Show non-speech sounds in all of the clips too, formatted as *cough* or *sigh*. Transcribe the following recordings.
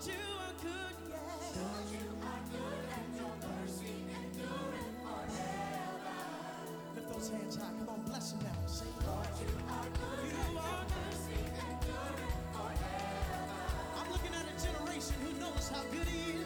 Lord, you are good. Lord, you are good, and your mercy forever. Lift those hands high. Come on, bless now. Lord, you are good, you forever. I'm looking at a generation who knows how good he is.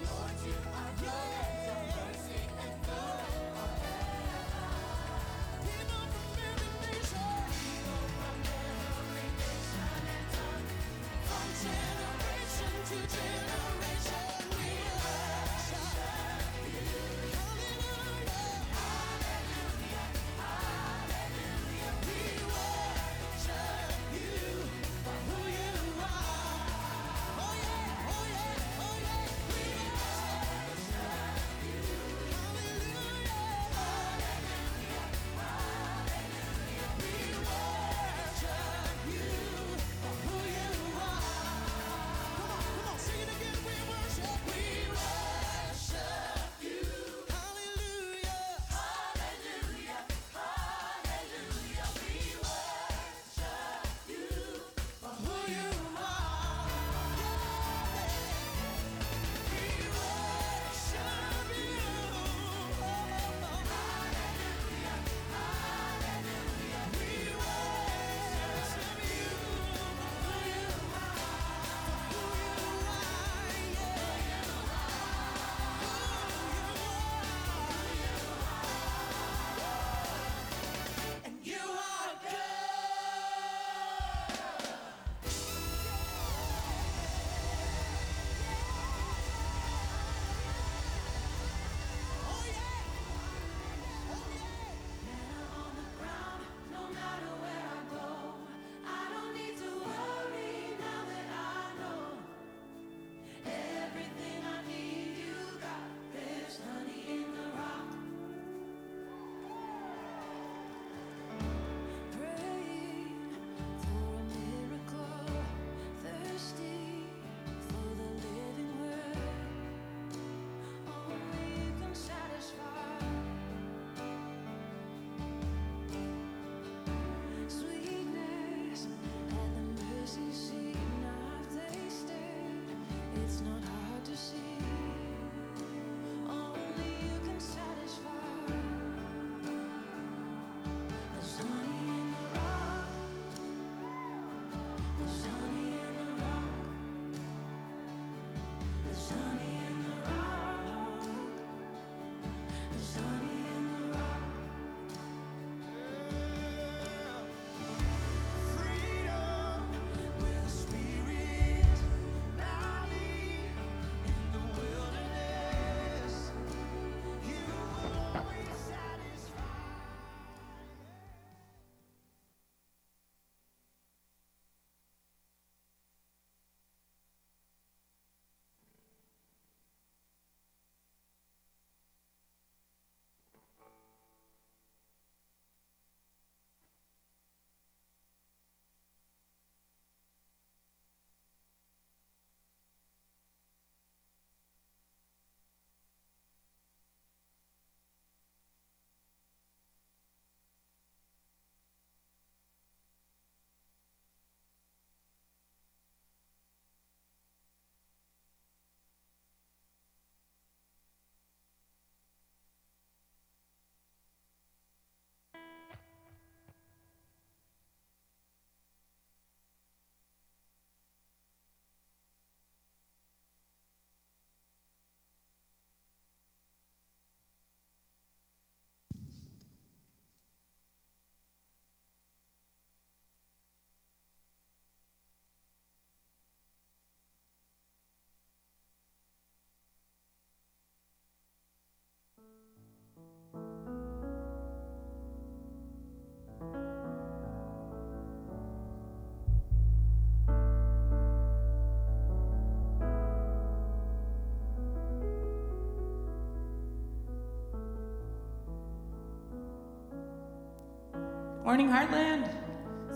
Morning, Heartland.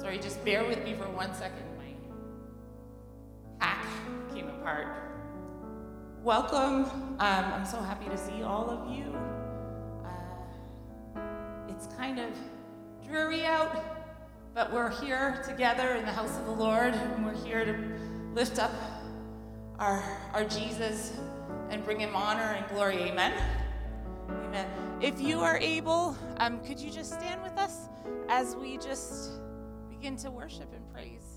Sorry, just bear with me for one second. My hack came apart. Welcome. Um, I'm so happy to see all of you. Uh, it's kind of dreary out, but we're here together in the house of the Lord, and we're here to lift up our, our Jesus and bring him honor and glory. Amen. Amen. If you are able, um, could you just stand with us? as we just begin to worship and praise.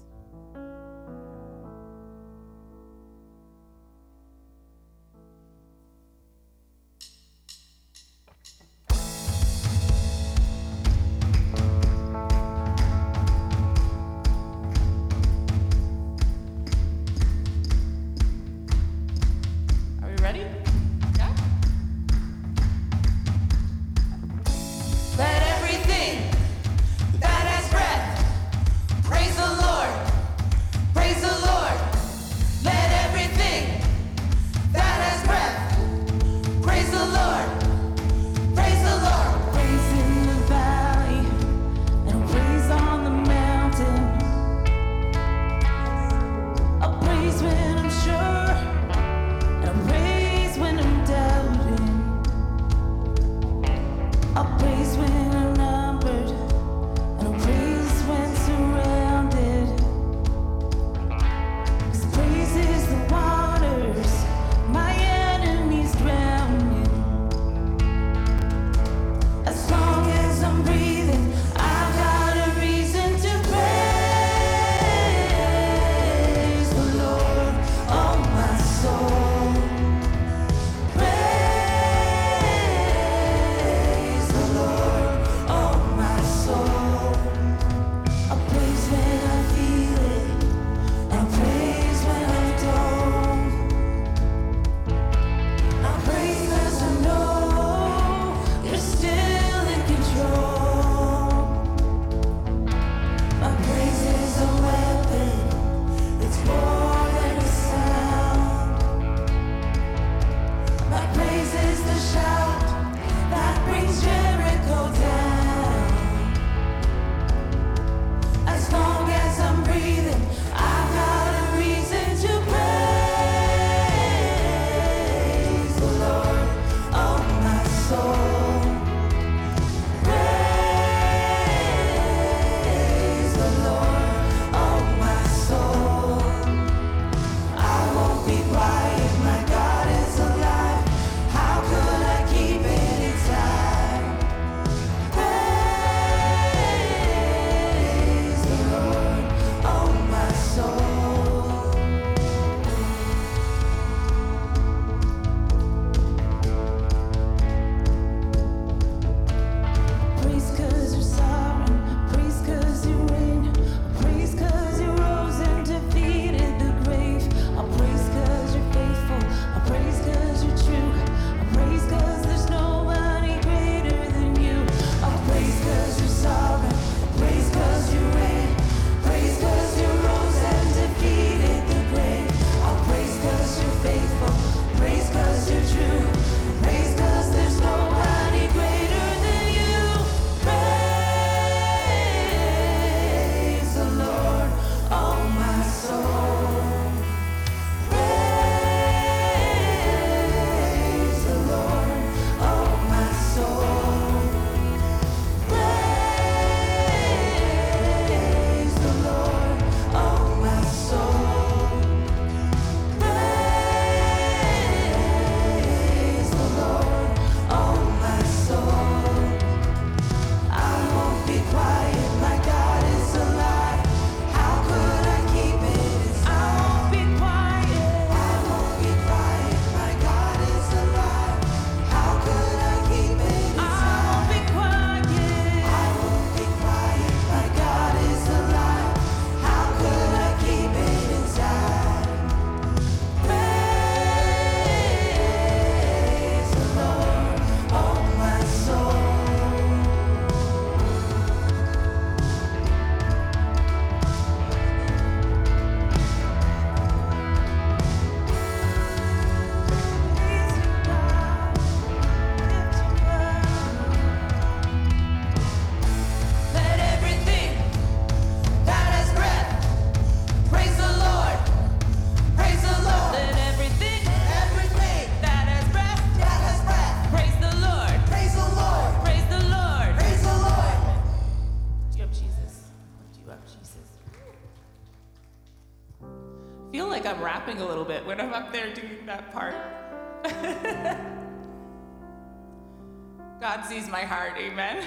Sees my heart, amen.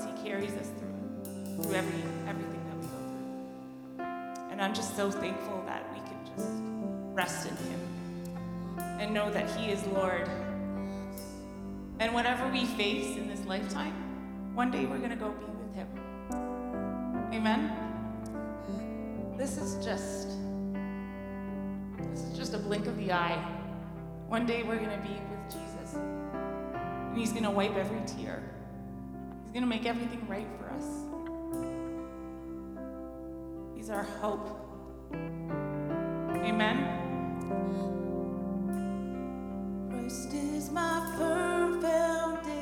Us, he carries us through through every everything that we go through. And I'm just so thankful that we can just rest in him and know that he is Lord. And whatever we face in this lifetime, one day we're going to go be with him. Amen. This is just this is just a blink of the eye. One day we're going to be with Jesus. And he's going to wipe every tear. He's going to make everything right for us. He's our hope. Amen. Christ is my firm foundation,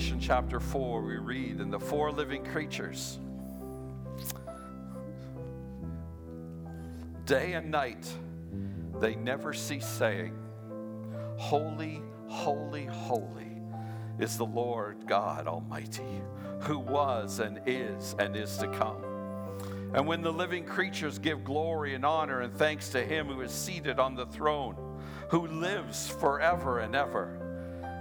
Revelation chapter 4, we read, And the four living creatures, day and night, they never cease saying, Holy, holy, holy is the Lord God Almighty, who was and is and is to come. And when the living creatures give glory and honor and thanks to him who is seated on the throne, who lives forever and ever,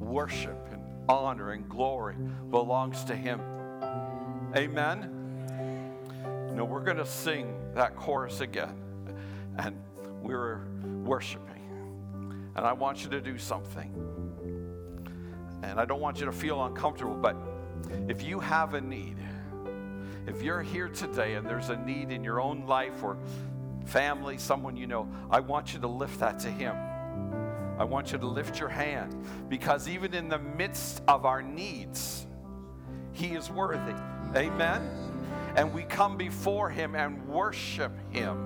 Worship and honor and glory belongs to Him. Amen. No, we're going to sing that chorus again, and we're worshiping. And I want you to do something. And I don't want you to feel uncomfortable, but if you have a need, if you're here today and there's a need in your own life or family, someone you know, I want you to lift that to Him. I want you to lift your hand because even in the midst of our needs, He is worthy. Amen? And we come before Him and worship Him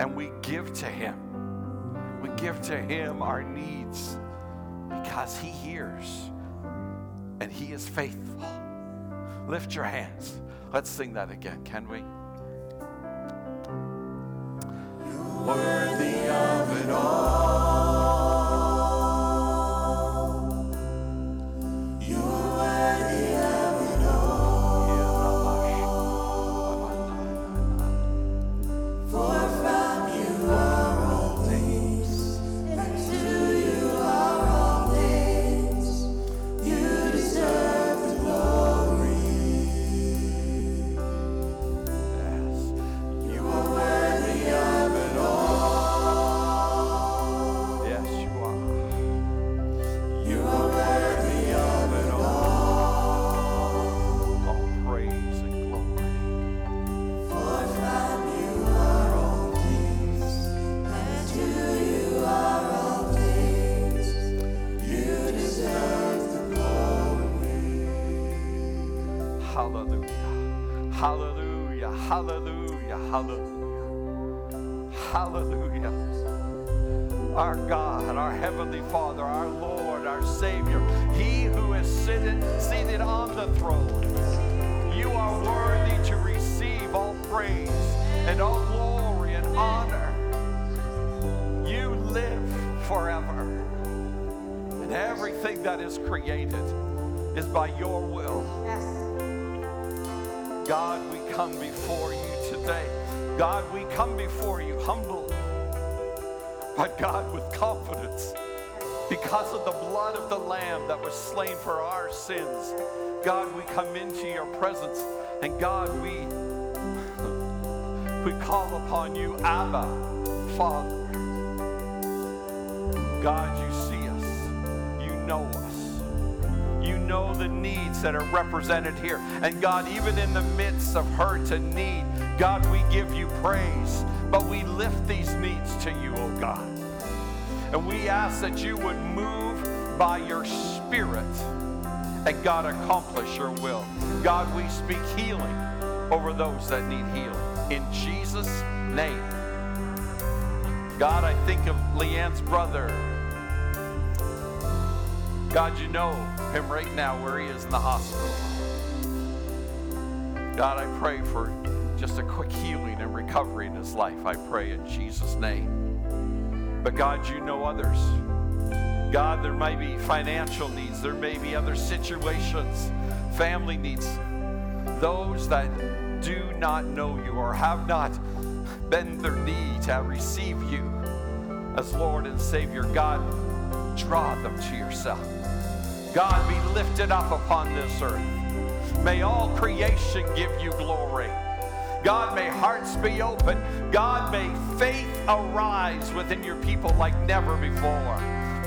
and we give to Him. We give to Him our needs because He hears and He is faithful. Lift your hands. Let's sing that again, can we? Worthy of it all. Hallelujah. Hallelujah. Hallelujah. Hallelujah. Hallelujah. Our God, our Heavenly Father, our Lord, our Savior, He who is seated, seated on the throne. You are worthy to receive all praise and all glory and honor. You live forever. And everything that is created is by your will. God, we come before you today. God, we come before you humble, but God, with confidence, because of the blood of the Lamb that was slain for our sins. God, we come into your presence, and God, we we call upon you, Abba, Father. God, you see us, you know us. Know the needs that are represented here. And God, even in the midst of hurt and need, God, we give you praise. But we lift these needs to you, oh God. And we ask that you would move by your Spirit and God accomplish your will. God, we speak healing over those that need healing. In Jesus' name. God, I think of Leanne's brother. God, you know him right now where he is in the hospital. God, I pray for just a quick healing and recovery in his life. I pray in Jesus' name. But God, you know others. God, there may be financial needs, there may be other situations, family needs. Those that do not know you or have not bend their knee to receive you as Lord and Savior, God, draw them to yourself. God, be lifted up upon this earth. May all creation give you glory. God, may hearts be open. God, may faith arise within your people like never before.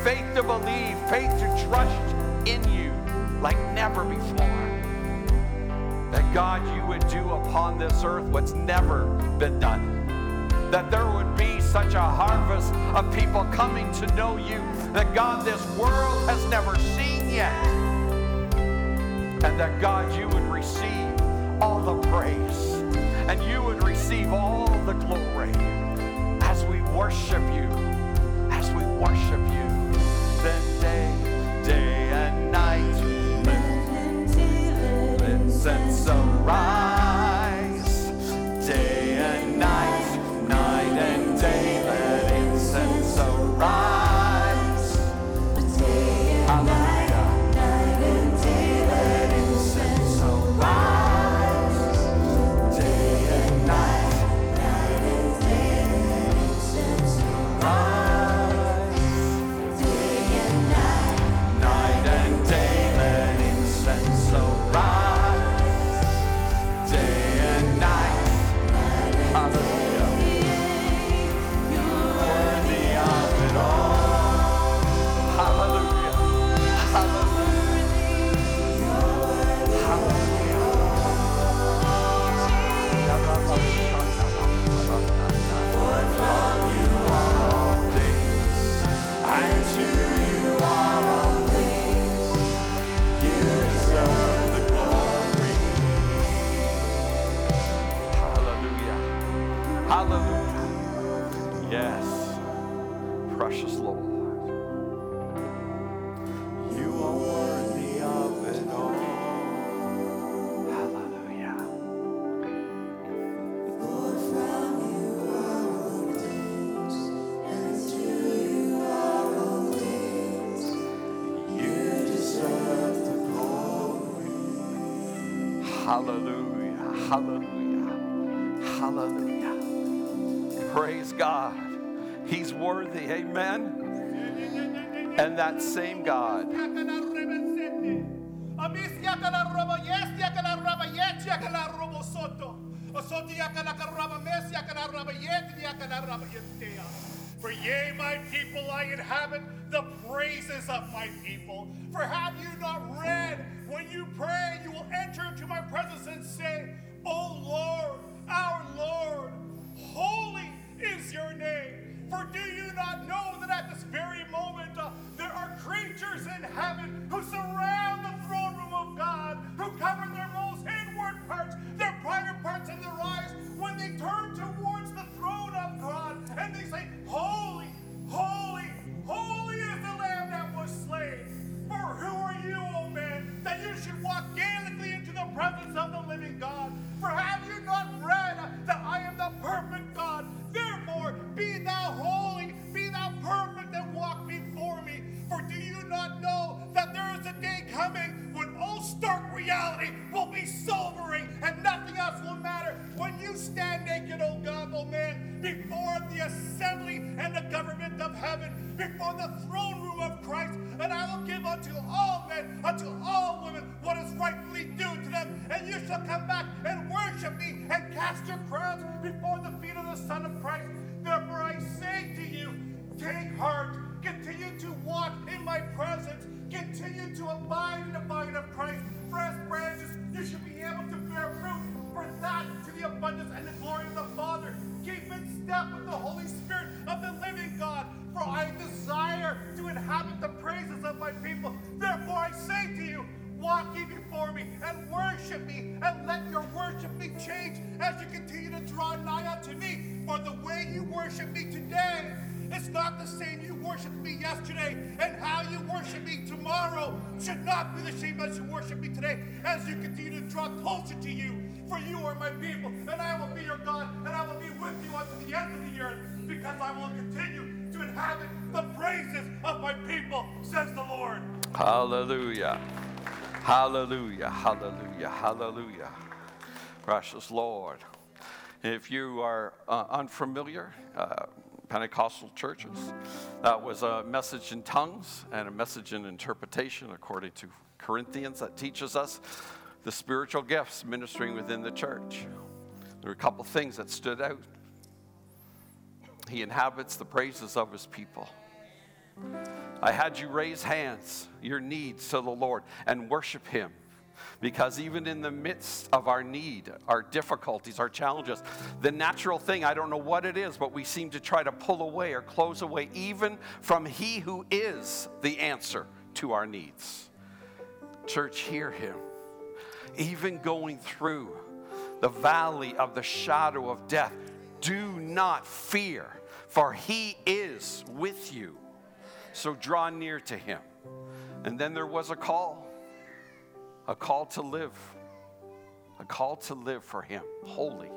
Faith to believe, faith to trust in you like never before. That God, you would do upon this earth what's never been done. That there would be such a harvest of people coming to know you that God, this world has never seen yet. And that God, you would receive all the praise and you would receive all the glory as we worship you, as we worship you. Then day, day and night, incense arise. For yea, my people, I inhabit the praises of my people. For have you not read, when you pray, you will enter into my presence and say, O Lord, our Lord, holy is your name. For do you not know that at this very moment uh, there are creatures in heaven who surround the throne room of God, who cover their most inward parts, their private parts of their eyes, when they turn towards the throne of God and they say, Holy, holy, holy is the Lamb that was slain. For who are you, O man, that you should walk gallantly into the presence of the living God? For have you not read that I am the perfect God? Therefore, be thou holy, be thou perfect, and walk before not know that there is a day coming when all stark reality will be sobering and nothing else will matter? When you stand naked, O God, O man, before the assembly and the government of heaven, before the throne room of Christ, and I will give unto all men, unto all women, what is rightfully due to them, and you shall come back and worship me and cast your crowns before the feet of the Son of Christ. Therefore I say to you, take heart, continue to walk in my presence, continue to abide in the vine of Christ. As branches, you should be able to bear fruit, for that to the abundance and the glory of the Father. Keep in step with the Holy Spirit of the living God, for I desire to inhabit the praises of my people. Therefore I say to you, Walk ye before me and worship me, and let your worship be changed as you continue to draw nigh unto me. For the way you worship me today is not the same you worshiped me yesterday, and how you worship me tomorrow should not be the same as you worship me today, as you continue to draw closer to you. For you are my people, and I will be your God, and I will be with you unto the end of the earth, because I will continue to inhabit the praises of my people, says the Lord. Hallelujah. Hallelujah. Hallelujah. Hallelujah. Precious Lord. If you are uh, unfamiliar, uh, Pentecostal churches, that was a message in tongues and a message in interpretation, according to Corinthians, that teaches us the spiritual gifts ministering within the church. There are a couple things that stood out. He inhabits the praises of his people. I had you raise hands, your needs to the Lord, and worship Him. Because even in the midst of our need, our difficulties, our challenges, the natural thing, I don't know what it is, but we seem to try to pull away or close away, even from He who is the answer to our needs. Church, hear Him. Even going through the valley of the shadow of death, do not fear, for He is with you. So draw near to Him. And then there was a call a call to live, a call to live for Him, holy.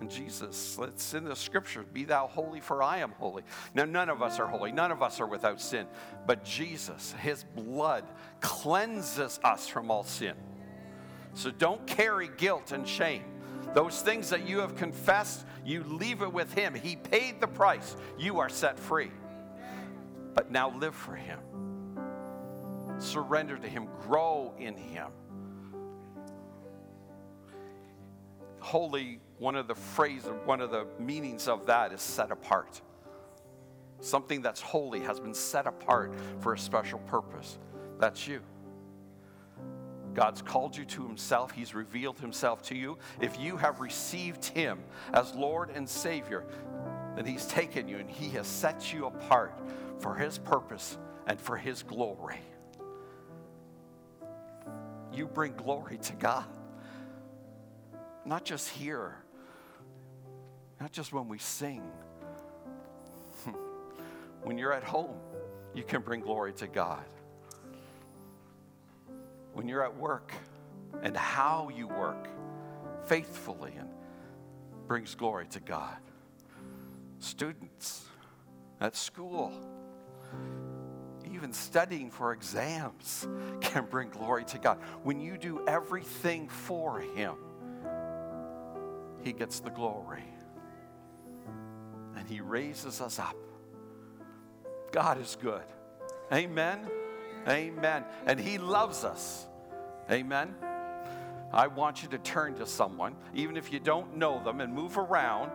And Jesus, it's in the scripture, be thou holy, for I am holy. Now, none of us are holy, none of us are without sin, but Jesus, His blood cleanses us from all sin. So don't carry guilt and shame. Those things that you have confessed, you leave it with Him. He paid the price, you are set free. But now live for Him surrender to Him, grow in Him. Holy, one of the phrases, one of the meanings of that is set apart. Something that's holy has been set apart for a special purpose. That's you. God's called you to Himself. He's revealed Himself to you. If you have received Him as Lord and Savior, then He's taken you and He has set you apart for His purpose and for His glory you bring glory to God. Not just here, not just when we sing. *laughs* when you're at home, you can bring glory to God. When you're at work and how you work faithfully and brings glory to God. Students at school, even studying for exams *laughs* can bring glory to God. When you do everything for Him, He gets the glory. And He raises us up. God is good. Amen. Amen. And He loves us. Amen. I want you to turn to someone, even if you don't know them, and move around.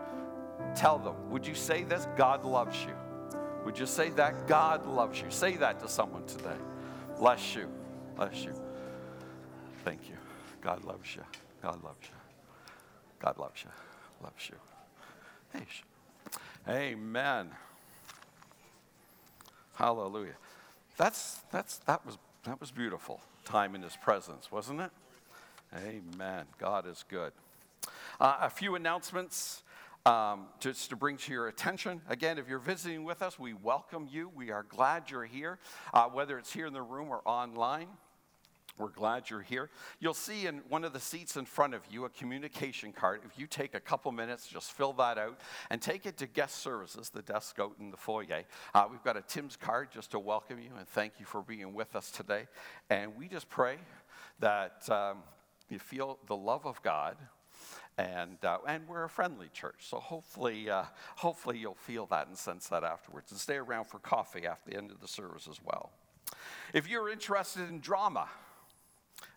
Tell them, would you say this? God loves you. Would you say that? God loves you. Say that to someone today. Bless you. Bless you. Thank you. God loves you. God loves you. God loves you. Loves you. Amen. Hallelujah. That's that's that was that was beautiful time in his presence, wasn't it? Amen. God is good. Uh, a few announcements um, just to bring to your attention. Again, if you're visiting with us, we welcome you. We are glad you're here, uh, whether it's here in the room or online. We're glad you're here. You'll see in one of the seats in front of you a communication card. If you take a couple minutes, just fill that out and take it to guest services, the desk out in the foyer. Uh, we've got a Tim's card just to welcome you and thank you for being with us today. And we just pray that um, you feel the love of God and, uh, and we're a friendly church. So hopefully, uh, hopefully you'll feel that and sense that afterwards. And stay around for coffee after the end of the service as well. If you're interested in drama,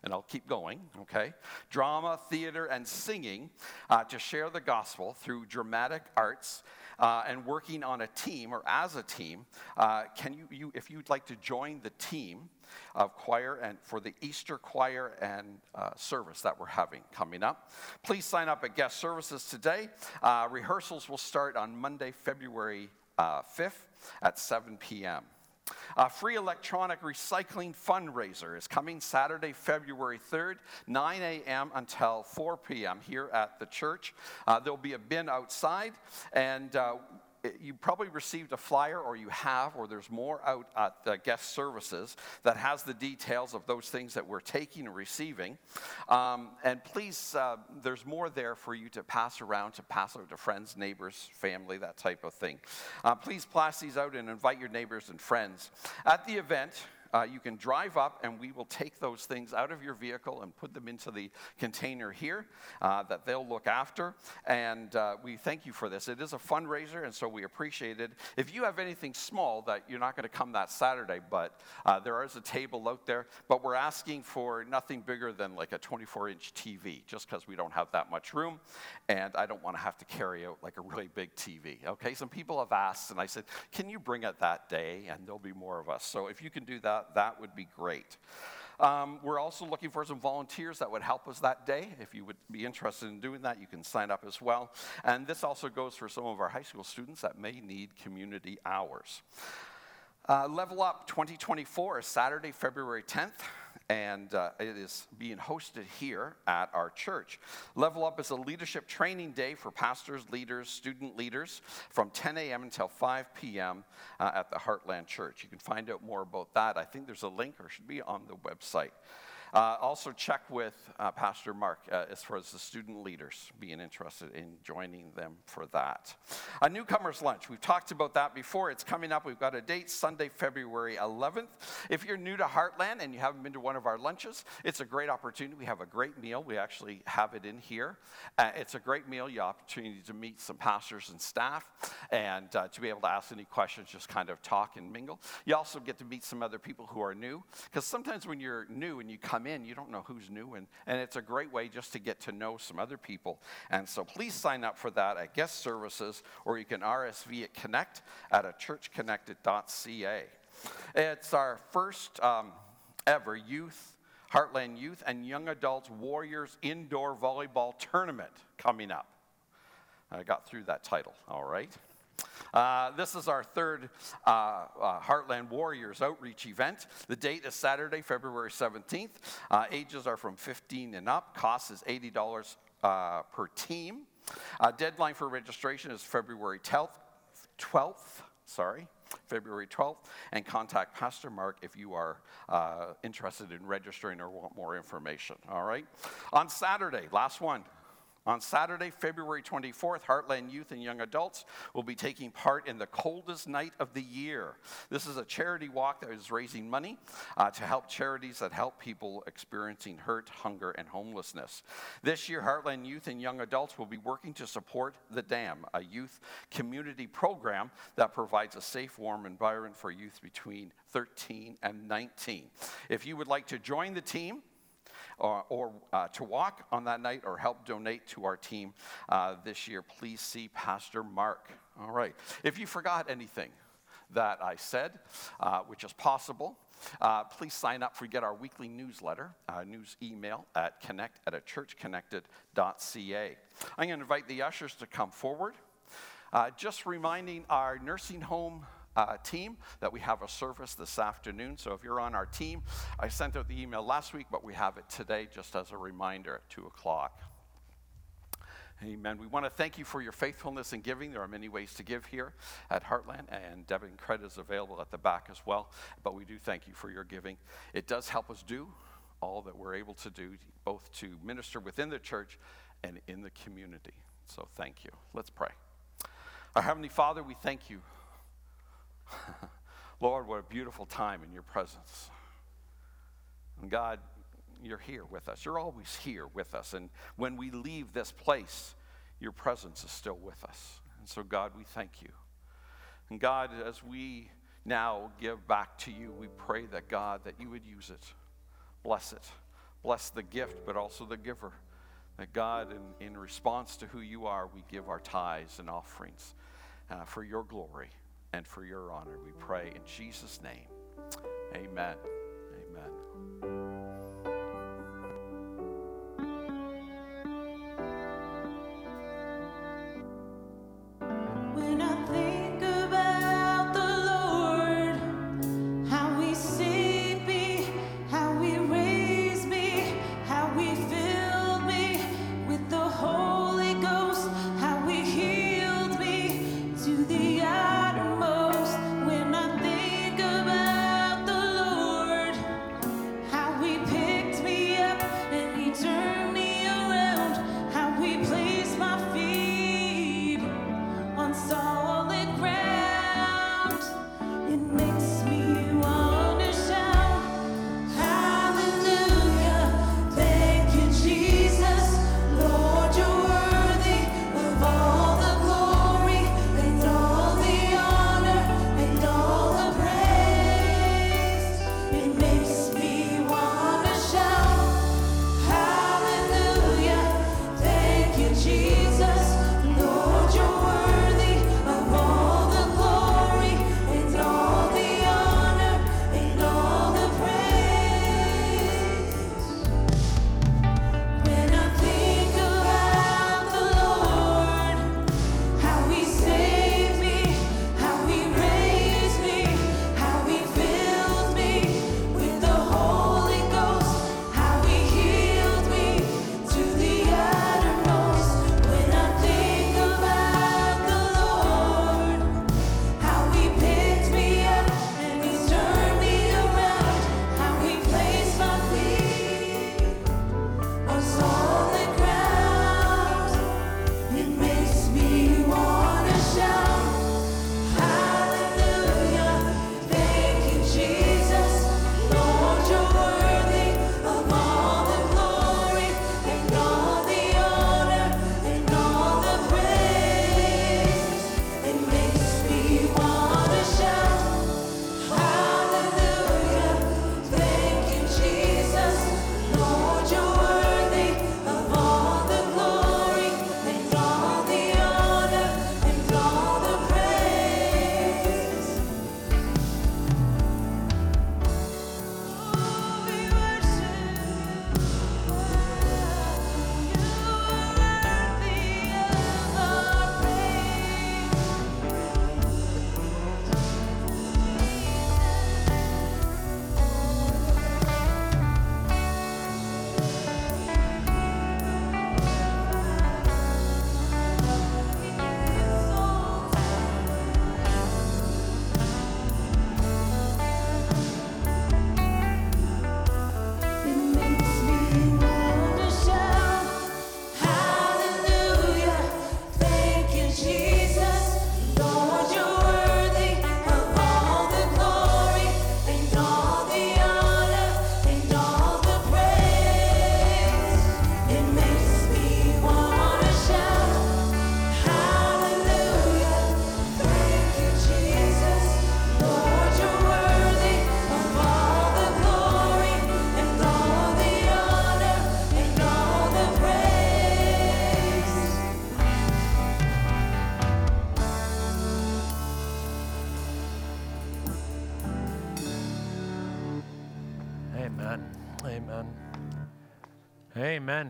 and I'll keep going, okay? Drama, theater, and singing uh, to share the gospel through dramatic arts uh, and working on a team or as a team. Uh, can you, you, if you'd like to join the team of choir and for the Easter choir and uh, service that we're having coming up, please sign up at guest services today. Uh, rehearsals will start on Monday, February 5th uh, at 7 p.m. A free electronic recycling fundraiser is coming Saturday, February 3rd, 9 a.m. until 4 p.m. here at the church. Uh, there'll be a bin outside, and uh, you probably received a flyer, or you have, or there's more out at the guest services that has the details of those things that we're taking and receiving. Um, and please, uh, there's more there for you to pass around, to pass out to friends, neighbors, family, that type of thing. Uh, please pass these out and invite your neighbors and friends. At the event, uh, you can drive up and we will take those things out of your vehicle and put them into the container here uh, that they'll look after. And uh, we thank you for this. It is a fundraiser, and so we appreciate it. If you have anything small that you're not going to come that Saturday, but uh, there is a table out there, but we're asking for nothing bigger than like a 24 inch TV, just because we don't have that much room, and I don't want to have to carry out like a really big TV. Okay, some people have asked, and I said, Can you bring it that day? And there'll be more of us. So if you can do that, that would be great. Um, we're also looking for some volunteers that would help us that day. If you would be interested in doing that, you can sign up as well. And this also goes for some of our high school students that may need community hours. Uh, Level Up 2024 is Saturday, February 10th and uh, it is being hosted here at our church. Level Up is a leadership training day for pastors, leaders, student leaders from 10 a.m. until 5 p.m. Uh, at the Heartland Church. You can find out more about that. I think there's a link or should be on the website. Uh, also, check with uh, Pastor Mark uh, as far as the student leaders being interested in joining them for that. A newcomer's lunch. We've talked about that before. It's coming up. We've got a date Sunday, February 11th. If you're new to Heartland and you haven't been to one of our lunches, it's a great opportunity. We have a great meal. We actually have it in here. Uh, it's a great meal. You opportunity to meet some pastors and staff and uh, to be able to ask any questions, just kind of talk and mingle. You also get to meet some other people who are new because sometimes when you're new and you come in, you don't know who's new, and, and it's a great way just to get to know some other people. And so please sign up for that at guest services, or you can RSV at connect at a churchconnected.ca. It's our first um, ever youth, Heartland Youth and Young Adults Warriors Indoor Volleyball Tournament coming up. I got through that title, all right. Uh, this is our third uh, uh, Heartland Warriors outreach event. The date is Saturday, February 17th. Uh, ages are from 15 and up. Cost is $80 uh, per team. Uh, deadline for registration is February 12th. 12th, sorry. February 12th, and contact Pastor Mark if you are interested in registering or want more information. All right? On Saturday, last one, on Saturday, February 24th, Heartland Youth and Young Adults will be taking part in the coldest night of the year. This is a charity walk that is raising money uh, to help charities that help people experiencing hurt, hunger, and homelessness. This year, Heartland Youth and Young Adults will be working to support The Dam, a youth community program that provides a safe, warm environment for youth between 13 and 19. If you would like to join the team, or, or uh, to walk on that night or help donate to our team uh, this year, please see Pastor Mark. All right. If you forgot anything that I said, uh, which is possible, uh, please sign up for get our weekly newsletter, uh, news email at connect at a churchconnected.ca. I'm going to invite the ushers to come forward. Uh, just reminding our nursing home uh, team that we have a service this afternoon. So if you're on our team, I sent out the email last week, but we have it today just as a reminder at 2 o'clock. Amen. We want to thank you for your faithfulness in giving. There are many ways to give here at Heartland, and debit and credit is available at the back as well. But we do thank you for your giving. It does help us do all that we're able to do, both to minister within the church and in the community. So thank you. Let's pray. Our Heavenly Father, we thank you *laughs* Lord, what a beautiful time in your presence. And God, you're here with us. You're always here with us. And when we leave this place, your presence is still with us. And so, God, we thank you. And God, as we now give back to you, we pray that, God, that you would use it. Bless it. Bless the gift, but also the giver. That, God, in, in response to who you are, we give our tithes and offerings uh, for your glory and for your honor. We pray in Jesus' name. Amen.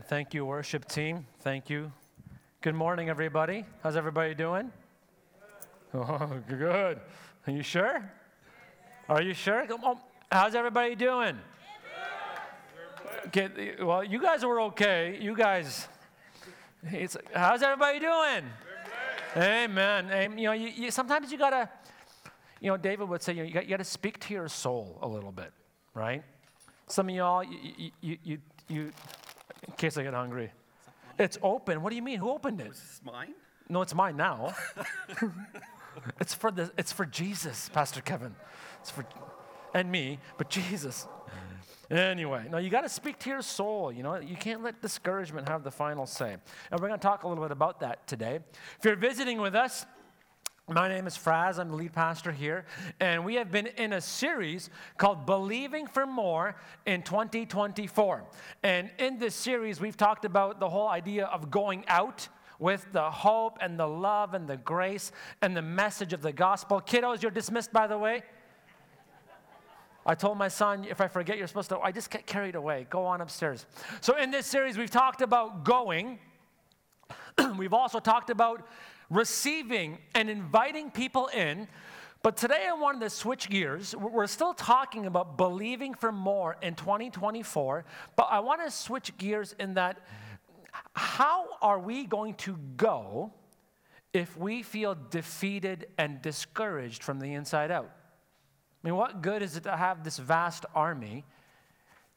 Thank you, worship team. Thank you. Good morning, everybody. How's everybody doing? Oh, good. Are you sure? Are you sure? How's everybody doing? Okay, well, you guys were okay. You guys, it's, how's everybody doing? Amen. Amen. You know, you, you, sometimes you gotta, you know, David would say, you, know, you, got, you gotta speak to your soul a little bit, right? Some of y'all, you, you, you, you in case I get hungry, it's open. What do you mean? Who opened it? It's mine? No, it's mine now. *laughs* it's for the, it's for Jesus, Pastor Kevin. It's for, and me, but Jesus. Anyway, now you got to speak to your soul. You know, you can't let discouragement have the final say. And we're going to talk a little bit about that today. If you're visiting with us, my name is Fraz. I'm the lead pastor here. And we have been in a series called Believing for More in 2024. And in this series, we've talked about the whole idea of going out with the hope and the love and the grace and the message of the gospel. Kiddos, you're dismissed, by the way. I told my son, if I forget, you're supposed to, I just get carried away. Go on upstairs. So, in this series, we've talked about going. *clears throat* we've also talked about receiving and inviting people in. But today I wanted to switch gears. We're still talking about believing for more in 2024, but I want to switch gears in that how are we going to go if we feel defeated and discouraged from the inside out? I mean, what good is it to have this vast army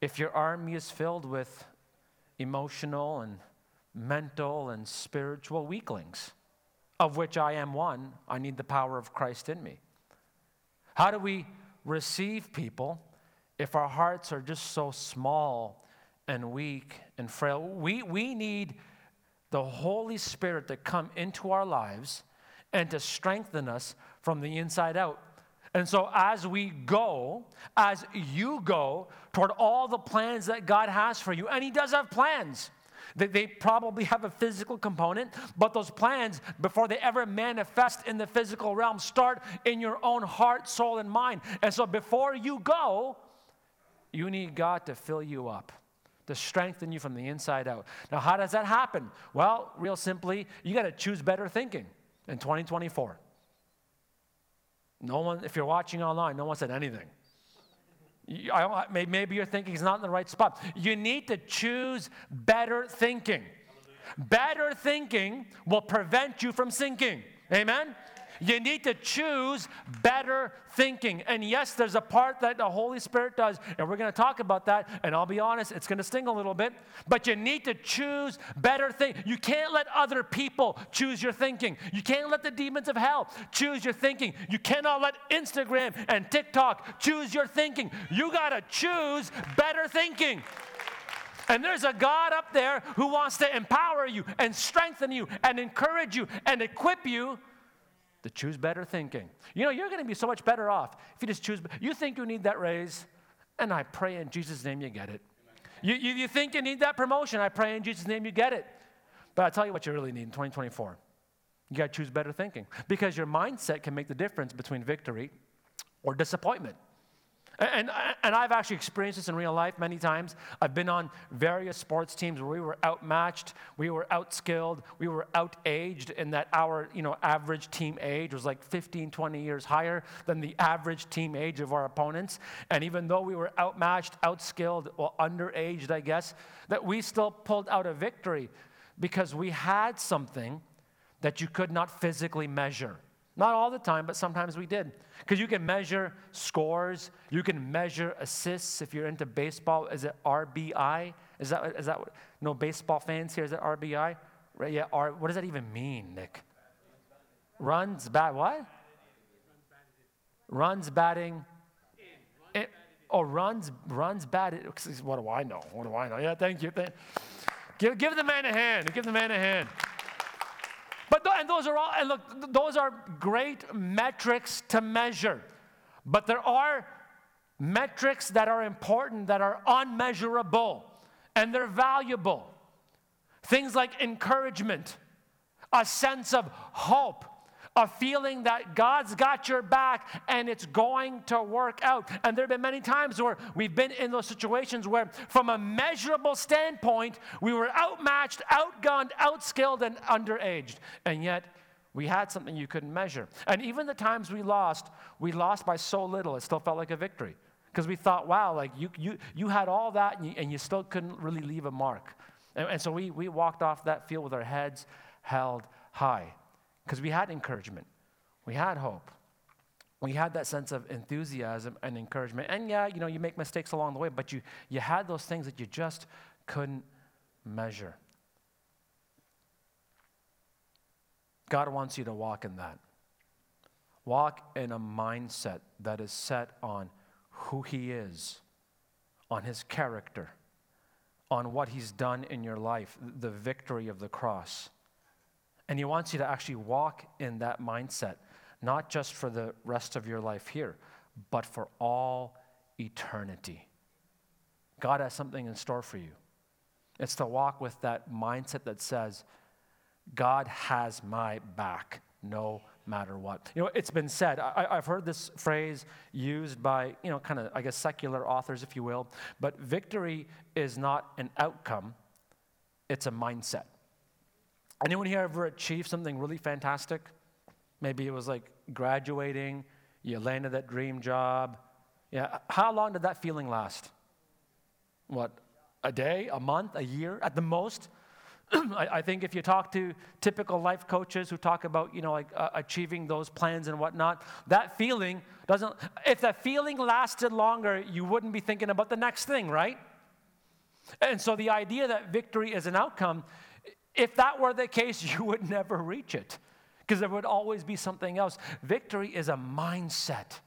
if your army is filled with emotional and mental and spiritual weaklings, of which I am one? I need the power of Christ in me. How do we receive people if our hearts are just so small and weak and frail? We, we need the Holy Spirit to come into our lives and to strengthen us from the inside out. And so, as we go, as you go toward all the plans that God has for you, and He does have plans. They, they probably have a physical component, but those plans, before they ever manifest in the physical realm, start in your own heart, soul, and mind. And so, before you go, you need God to fill you up, to strengthen you from the inside out. Now, how does that happen? Well, real simply, you got to choose better thinking in 2024. No one, if you're watching online, no one said anything. Maybe your thinking is not in the right spot. You need to choose better thinking. Better thinking will prevent you from sinking. Amen? You need to choose better thinking. And yes, there's a part that the Holy Spirit does, and we're going to talk about that. And I'll be honest, it's going to sting a little bit, but you need to choose better thinking. You can't let other people choose your thinking. You can't let the demons of hell choose your thinking. You cannot let Instagram and TikTok choose your thinking. You got to choose better thinking. And there's a God up there who wants to empower you and strengthen you and encourage you and equip you to choose better thinking. You know, you're going to be so much better off if you just choose. You think you need that raise, and I pray in Jesus' name you get it. You, you, you think you need that promotion, I pray in Jesus' name you get it. But I'll tell you what you really need in 2024. You got to choose better thinking because your mindset can make the difference between victory or disappointment. And, and I've actually experienced this in real life many times. I've been on various sports teams where we were outmatched, we were outskilled, we were outaged, in that our you know, average team age was like 15, 20 years higher than the average team age of our opponents. And even though we were outmatched, outskilled, well, underaged, I guess, that we still pulled out a victory because we had something that you could not physically measure. Not all the time, but sometimes we did. Because you can measure scores, you can measure assists. If you're into baseball, is it RBI? Is that, is that no baseball fans here? Is it RBI? Right, yeah, R, what does that even mean, Nick? Runs, bat, what? Runs, batting. in. oh, runs, runs, batted. What do I know? What do I know? Yeah, thank you. Thank, give, give the man a hand. Give the man a hand. But th- and those are all and look, th- those are great metrics to measure. But there are metrics that are important that are unmeasurable and they're valuable. Things like encouragement, a sense of hope, a feeling that God's got your back and it's going to work out. And there have been many times where we've been in those situations where, from a measurable standpoint, we were outmatched, outgunned, outskilled, and underaged. And yet, we had something you couldn't measure. And even the times we lost, we lost by so little, it still felt like a victory. Because we thought, wow, like you, you, you had all that and you, and you still couldn't really leave a mark. And, and so we, we walked off that field with our heads held high because we had encouragement, we had hope, we had that sense of enthusiasm and encouragement. And yeah, you know, you make mistakes along the way, but you, you had those things that you just couldn't measure. God wants you to walk in that. Walk in a mindset that is set on who He is, on His character, on what He's done in your life, the victory of the cross. And He wants you to actually walk in that mindset, not just for the rest of your life here, but for all eternity. God has something in store for you. It's to walk with that mindset that says, God has my back no matter what. You know, it's been said, I, I've heard this phrase used by, you know, kind of, I guess, secular authors, if you will, but victory is not an outcome, it's a mindset. Anyone here ever achieved something really fantastic? Maybe it was like graduating, you landed that dream job. Yeah, how long did that feeling last? What, a day, a month, a year at the most? *clears throat* I, think if you talk to typical life coaches who talk about, you know, like uh, achieving those plans and whatnot, that feeling doesn't, if that feeling lasted longer, you wouldn't be thinking about the next thing, right? And so the idea that victory is an outcome, if that were the case, *laughs* you would never reach it because there would always be something else. Victory is a mindset.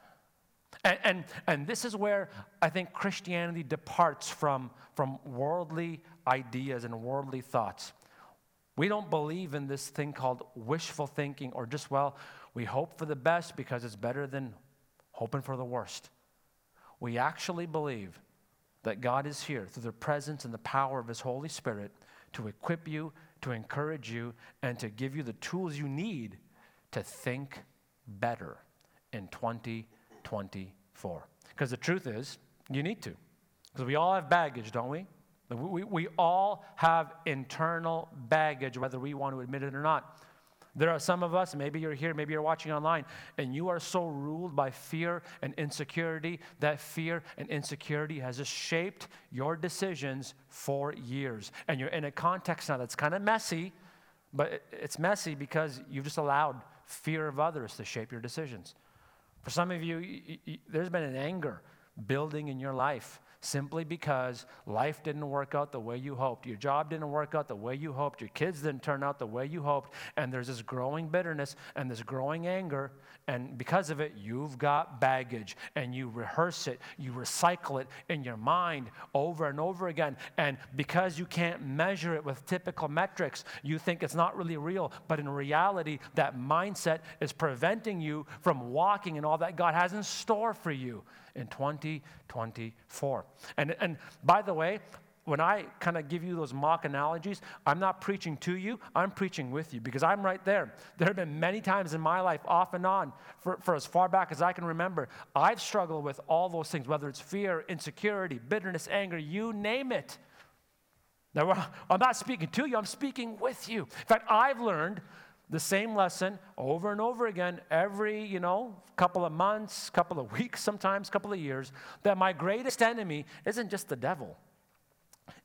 And, and, and this is where I think Christianity departs from, from worldly ideas and worldly thoughts. We don't believe in this thing called wishful thinking or just, well, we hope for the best because it's better than hoping for the worst. We actually believe that God is here through the presence and the power of His Holy Spirit to equip you, to encourage you, and to give you the tools you need to think better in 2024. Because the truth is, you need to. Because we all have baggage, don't we? We, we? we all have internal baggage, whether we want to admit it or not. There are some of us, maybe you're here, maybe you're watching online, and you are so ruled by fear and insecurity that fear and insecurity has just shaped your decisions for years. And you're in a context now that's kind of messy, but it's messy because you've just allowed fear of others to shape your decisions. For some of you, there's been an anger building in your life simply because life didn't work out the way you hoped. Your job didn't work out the way you hoped. Your kids didn't turn out the way you hoped. And there's this growing bitterness and this growing anger. And because of it, you've got baggage and you rehearse it, you recycle it in your mind over and over again. And because you can't measure it with typical metrics, you think it's not really real. But in reality, that mindset is preventing you from walking in all that God has in store for you in 2024. And, and by the way, when I kind of give you those mock analogies, I'm not preaching to you, I'm preaching with you because I'm right there. There have been many times in my life, off and on, for, for as far back as I can remember, I've struggled with all those things, whether it's fear, insecurity, bitterness, anger, you name it. Now, *laughs* I'm not speaking to you, I'm speaking with you. In fact, I've learned the same lesson over and over again every, you know, couple of months, couple of *laughs* weeks, sometimes couple of years, that my greatest enemy isn't just the devil.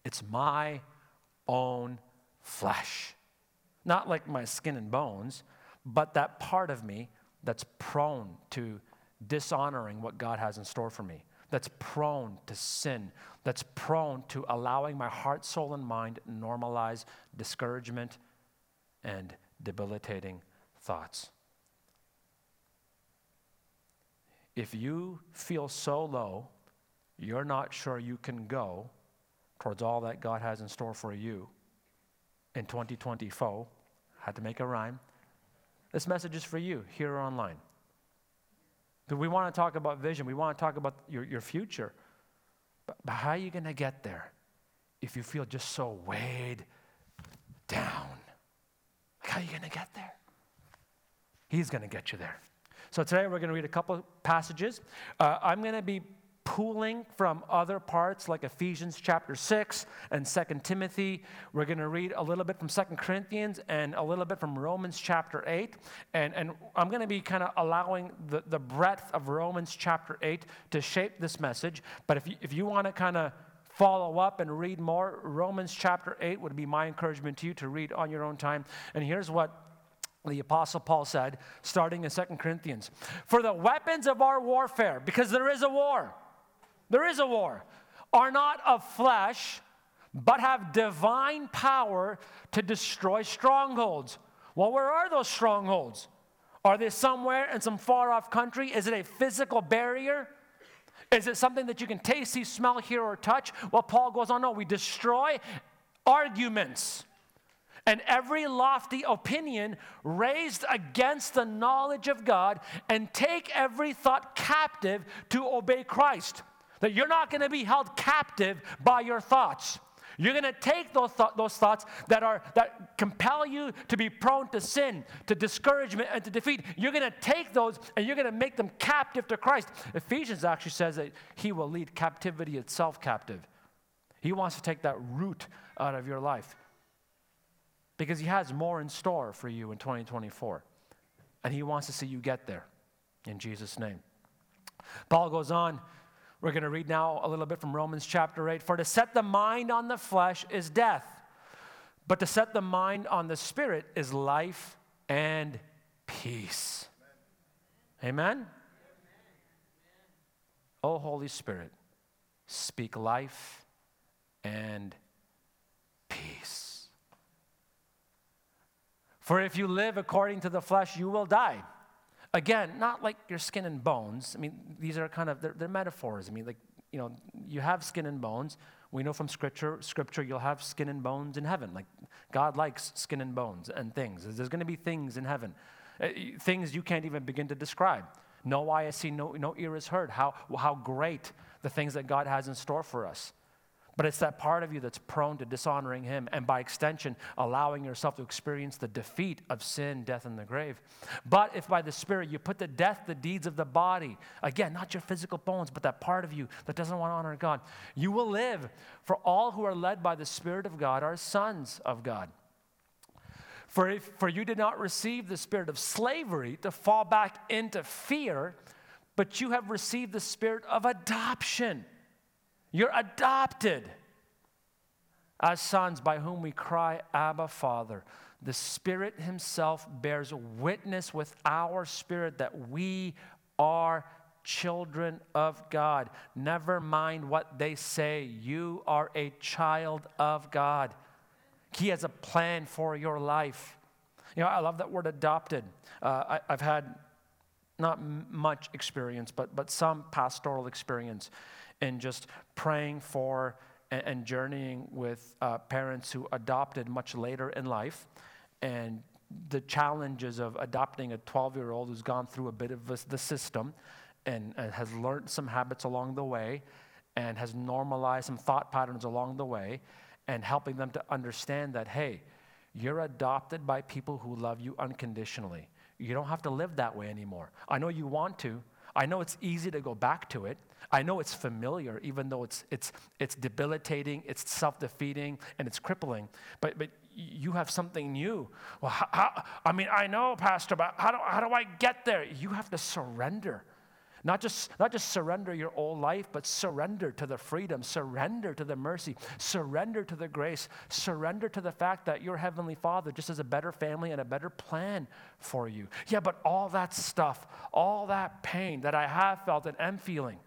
It's my own flesh. Not like my skin and bones, but that part of me that's prone to dishonoring what God has in store for me, that's prone to sin, that's prone to allowing my heart, soul, and mind normalize discouragement and debilitating thoughts. If you feel so low, you're not sure you can go towards all that God has in store for you in 2024. Had to make a rhyme. This message is for you here or online. We want to talk about vision, we want to talk about your, your future. But, but how are you going to get there if you feel just so weighed down? Like, how are you going to get there? He's going to get you there. So today we're going to read a couple passages. Uh, I'm going to be pooling from other parts like Ephesians chapter 6 and 2 Timothy. We're going to read a little bit from 2 Corinthians and a little bit from Romans chapter 8. And, and I'm going to be kind of allowing the, the breadth of Romans chapter 8 to shape this message. But if you, if you want to kind of follow up and read more, Romans chapter 8 would be my encouragement to you to read on your own time. And here's what the apostle paul said starting in 2 corinthians for the weapons of our warfare because there is a war there is a war, are not of flesh, but have divine power to destroy strongholds. Well, where are those strongholds? Are they somewhere in some far off country? Is it a physical barrier? Is it something that you can taste, see, smell, hear, or touch? Well, Paul goes on, no, we destroy arguments and every lofty opinion raised against the knowledge of God and take every thought captive to obey Christ. That you're not going to be held captive by your thoughts. You're going to take those, th- those thoughts that, are, that compel you to be prone to sin, to discouragement, and to defeat. You're going to take those and you're going to make them captive to Christ. Ephesians actually says that He will lead captivity itself captive. He wants to take that root out of your life because He has more in store for you in 2024. And He wants to see you get there in Jesus' name. Paul goes on we're going to read now a little bit from Romans chapter 8. For to set the mind on the flesh is death, but to set the mind on the spirit is life and peace. Amen? Amen? Oh, Holy Spirit, speak life and peace. For if you live according to the flesh, you will die. Again, not like your skin and bones. I mean, these are kind of, they're, they're metaphors. I mean, like, you know, you have skin and bones. We know from scripture, scripture, you'll have skin and bones in heaven. Like, God likes skin and bones and things. There's going to be things in heaven, uh, things you can't even begin to describe. No eye has seen, no, no ear has heard how, how great the things that God has in store for us. But it's that part of you that's prone to dishonoring Him, and by extension, allowing yourself to experience the defeat of sin, death, and the grave. But if by the Spirit you put to death the deeds of the body, again, not your physical bones, but that part of you that doesn't want to honor God, you will live. For all who are led by the Spirit of God are sons of God. For, if, for you did not receive the spirit of slavery to fall back into fear, but you have received the spirit of adoption. You're adopted as sons by whom we cry, Abba, Father. The Spirit Himself bears witness with our spirit that we are children of God. Never mind what they say, you are a child of God. He has a plan for your life. You know, I love that word adopted. Uh, I, have had not much experience, but, but some pastoral experience in just praying for and, and journeying with uh, parents who adopted much later in life and the challenges of adopting a 12 year old who's gone through a bit of the system and, and has learned some habits along the way and has normalized some thought patterns along the way and helping them to understand that, hey, you're adopted by people who love you unconditionally. You don't have to live that way anymore. I know you want to. I know it's easy to go back to it. I know it's familiar, even though it's, it's, it's debilitating, it's self defeating, and it's crippling. But, but you have something new. Well, how, how, I mean, I know, Pastor, but how do, how do I get there? You have to surrender. Not just, not just surrender your old life, but surrender to the freedom, surrender to the mercy, surrender to the grace, surrender to the fact that your Heavenly Father just has a better family and a better plan for you. Yeah, but all that stuff, all that pain that I have felt and am feeling,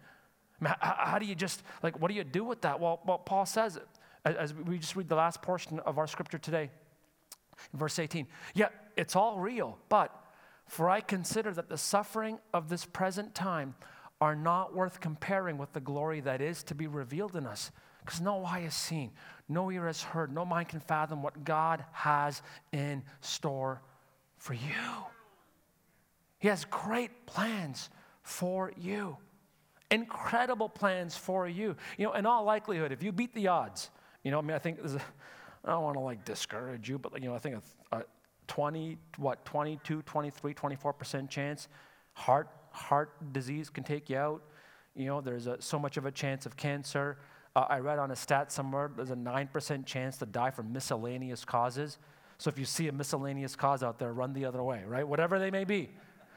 how, how do you just, like, what do you do with that? Well, well Paul says, as we just read the last portion of our scripture today, verse 18, yeah, it's all real, but for I consider that the suffering of this present time are not worth comparing with the glory that is to be revealed in us. Because no eye has seen, no ear has heard, no mind can fathom what God has in store for you. He has great plans for you, incredible plans for you. You know, in all likelihood, if you beat the odds, you know, I mean, I think *laughs* I don't want to like discourage you, but you know, I think a, a 20, what, 22, 23, 24% chance. Heart, heart disease can take you out. You know, there's a, so much of a chance of cancer. Uh, I read on a stat somewhere there's a 9% chance to die from miscellaneous causes. So if you see a miscellaneous cause out there, run the other way, right? Whatever they may be.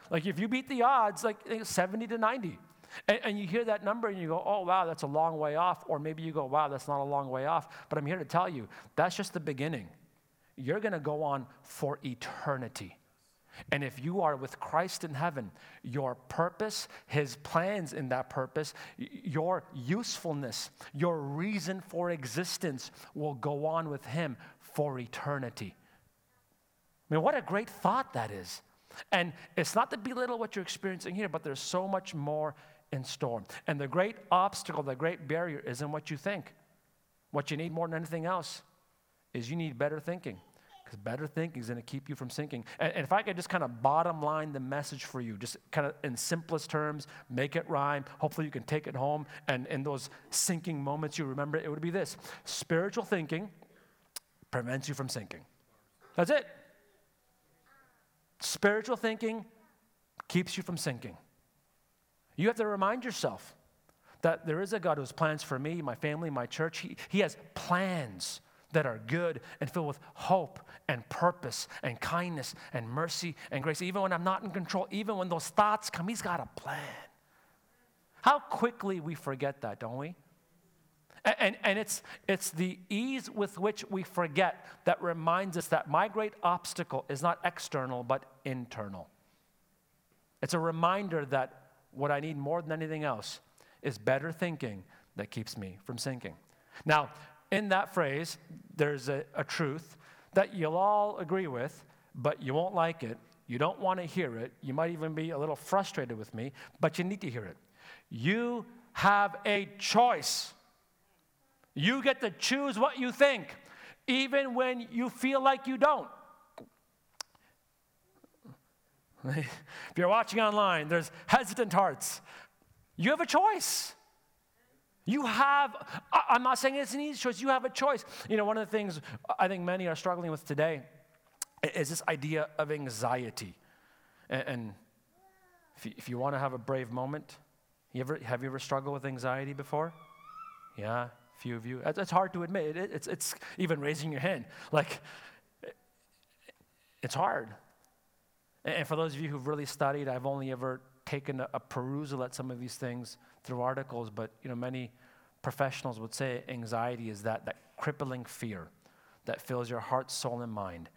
Like if you beat the odds, like 70 to 90. And, and, you hear that number and you go, oh, wow, that's a long way off. Or maybe you go, wow, that's not a long way off. But I'm here to tell you, that's just the beginning you're going to go on for eternity. And if you are with Christ in heaven, your purpose, his plans in that purpose, your usefulness, your reason for existence will go on with him for eternity. I mean, what a great thought that is. And it's not to belittle what you're experiencing here, but there's so much more in store. And the great obstacle, the great barrier isn't what you think. What you need more than anything else is you need better thinking. Because better thinking is going to keep you from sinking. And, and, if I could just kind of bottom line the message for you, just kind of in simplest terms, make it rhyme. Hopefully, you can take it home. And in those sinking moments, you remember it would be this spiritual thinking prevents you from sinking. That's it. Spiritual thinking keeps you from sinking. You have to remind yourself that there is a God who has plans for me, my family, my church. He, he has plans that are good and filled with hope and purpose and kindness and mercy and grace. Even when I'm not in control, even when those thoughts come, He's got a plan. How quickly we forget that, don't we? And, and, and, it's, it's the ease with which we forget that reminds us that my great obstacle is not external, but internal. It's a reminder that what I need more than anything else is better thinking that keeps me from sinking. Now, in that phrase, there's a, a truth that you'll all agree with, but you won't like it. You don't want to hear it. You might even be a little frustrated with me, but you need to hear it. You have a choice. You get to choose what you think, even when you feel like you don't. If you're watching online, there's hesitant hearts. You have a choice. You have, I'm not saying it's an easy choice, you have a choice. You know, one of the things I think many are struggling with today is this idea of anxiety. And, if, you, want to have a brave moment, you ever, have you ever struggled with anxiety before? Yeah, few of you. It's hard to admit. It's, it's even raising your hand. Like, it's hard. And for those of you who've really studied, I've only ever taken a, a perusal at some of these things through articles, but you know, many professionals would say anxiety is that, that crippling fear that fills your heart, soul, and mind.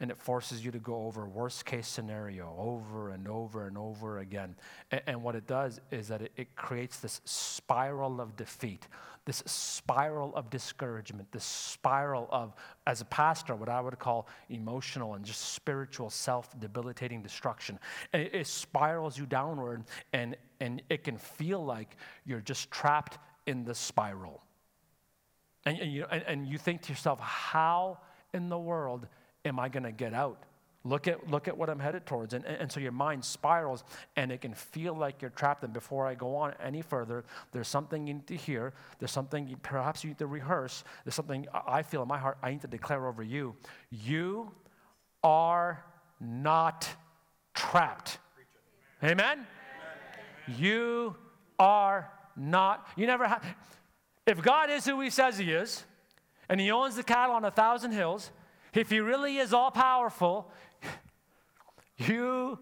And it forces you to go over worst case scenario over and over and over again. And, and what it does is that it, it creates this spiral of defeat, this spiral of discouragement, this spiral of, as a pastor, what I would call emotional and just spiritual self debilitating destruction. And it, it spirals you downward, and, and it can feel like you're just trapped in the spiral. And, and, you, and, and you think to yourself, how in the world am I going to get out? Look at, look at what I'm headed towards. And, and, and so your mind spirals and it can feel like you're trapped. And before I go on any further, there's something you need to hear. There's something you, perhaps you need to rehearse. There's something I I feel in my heart I need to declare over you. You are not trapped. Amen? You are not. You never have. If God is who He says He is, and He owns the cattle on a thousand hills, if He really is all powerful, *laughs* you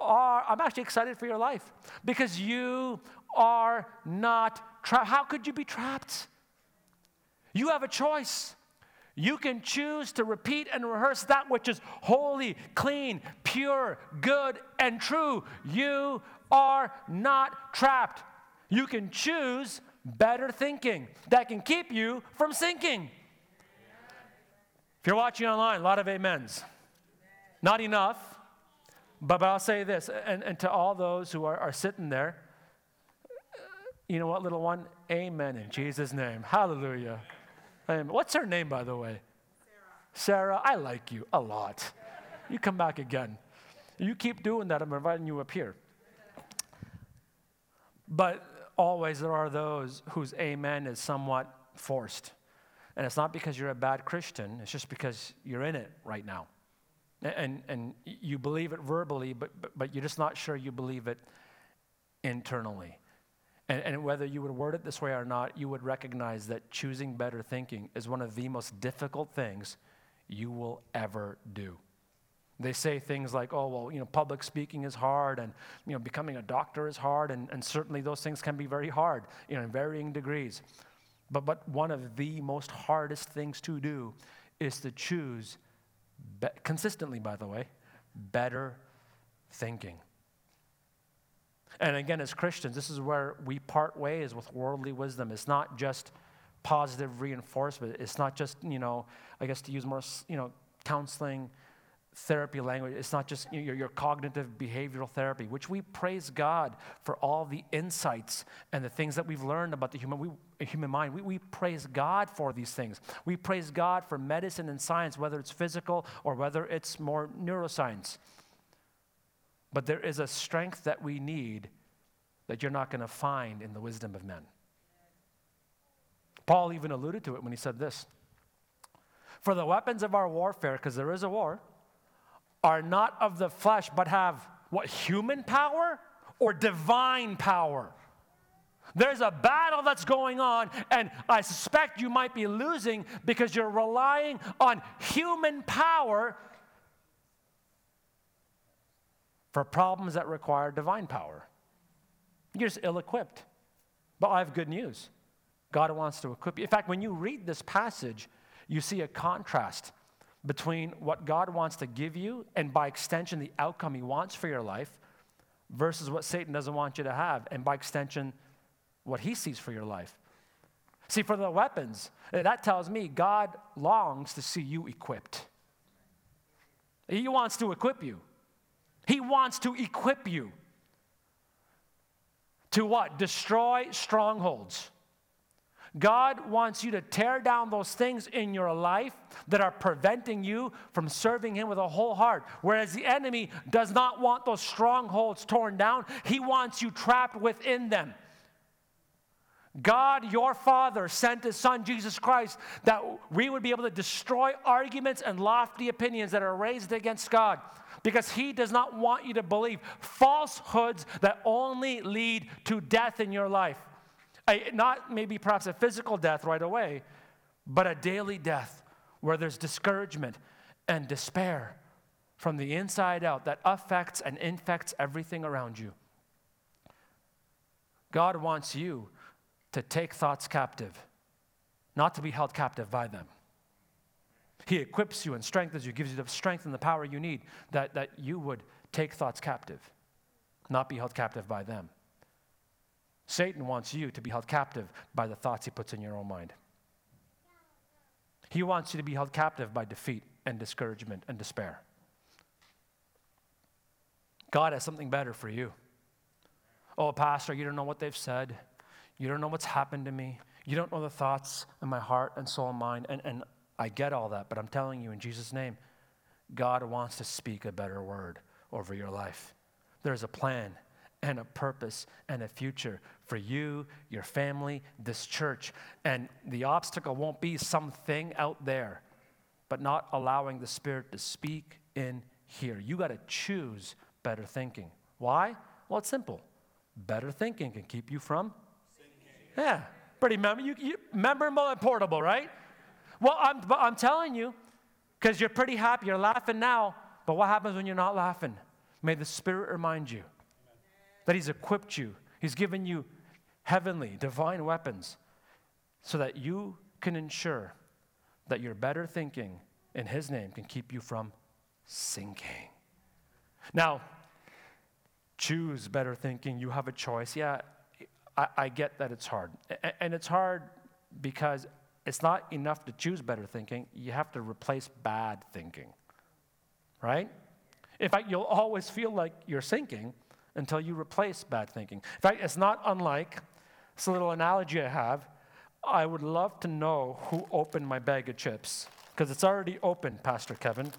are. I'm actually excited for your life because you are not trapped. How could you be trapped? You have a choice. You can choose to repeat and rehearse that which is holy, clean, pure, good, and true. You are not trapped. You can choose better thinking that can keep you from sinking. If you're watching online, a lot of amens. Not enough, but, but I'll say this, and, and to all those who are, are sitting there, you know what, little one? Amen in Jesus' name. Hallelujah. Amen. What's her name, by the way? Sarah. Sarah, I like you a lot. You come back again. You keep doing that, I'm inviting you up here. But always there are those whose amen is somewhat forced. And it's not because you're a bad Christian, it's just because you're in it right now. And, and you believe it verbally, but, but, but you're just not sure you believe it internally. And, and whether you would word it this way or not, you would recognize that choosing better thinking is one of the most difficult things you will ever do. They say things like, oh, well, you know, public speaking is hard and, you know, becoming a doctor is hard, and, and certainly those things can be very hard, you know, in varying degrees. But, but one of the most hardest things to do is to choose, be- consistently, by the way, better thinking. And again, as Christians, this is where we part ways with worldly wisdom. It's not just positive reinforcement. It's not just, you know, I guess to use more, you know, counseling, therapy language. It's not just your, your cognitive behavioral therapy, which we praise God for all the insights and the things that we've learned about the human, we, human mind. We, we praise God for these things. We praise God for medicine and science, whether it's physical or whether it's more neuroscience. But there is a strength that we need that you're not going to find in the wisdom of men. Paul even alluded to it when he said this For the weapons of our warfare, because there is a war, are not of the flesh, but have what? Human power or divine power? There's a battle that's going on, and I suspect you might be losing because you're relying on human power for problems that require divine power. You're just ill equipped. But I have good news God wants to equip you. In fact, when you read this passage, you see a contrast between what God wants to give you and, by extension, the outcome He wants for your life versus what Satan doesn't want you to have, and by extension, what He sees for your life. See, for the weapons, eh, that tells me God longs to see you equipped. He wants to equip you. He wants to equip you to what? Destroy strongholds, God wants you to tear down those things in your life that are preventing you from serving Him with a whole heart. Whereas the enemy does not want those strongholds torn down, he wants you trapped within them. God, your Father, sent His Son, Jesus Christ, that we would be able to destroy arguments and lofty opinions that are raised against God. Because He does not want you to believe falsehoods that only lead to death in your life. A, not maybe perhaps a physical death right away, but a daily death where there's discouragement and despair from the inside out that affects and infects everything around you. God wants you to take thoughts captive, not to be held captive by them. He equips you and strengthens you, gives you the strength and the power you need that, that you would take thoughts captive, not be held captive by them. Satan wants you to be held captive by the thoughts he puts in your own mind. He wants you to be held captive by defeat and discouragement and despair. God has something better for you. Oh, Pastor, you don't know what they've said. You don't know what's happened to me. You don't know the thoughts in my heart and soul and mind. And, and I get all that, but I'm telling you in Jesus' name, God wants to speak a better word over your life. There's a plan and a purpose and a future for you, your family, this church. And the obstacle won't be something out there, but not allowing the Spirit to speak in here. You got to choose better thinking. Why? Well, it's simple. Better thinking can keep you from yeah, pretty mem- you, you, memorable and portable, right? Well, I'm, I'm telling you, because you're pretty happy, you're laughing now, but what happens when you're not laughing? May the Spirit remind you that He's equipped you, He's given you heavenly, divine weapons so that you can ensure that your better thinking in His name can keep you from sinking. Now, choose better thinking. You have a choice. Yeah, I, I get that it's hard. And it's hard because it's not enough to choose better thinking, you have to replace bad thinking, right? In fact, you'll always feel like you're sinking until you replace bad thinking. In fact, it's not unlike a little analogy I have. I would love to know who opened my bag of chips because it's already open, Pastor Kevin.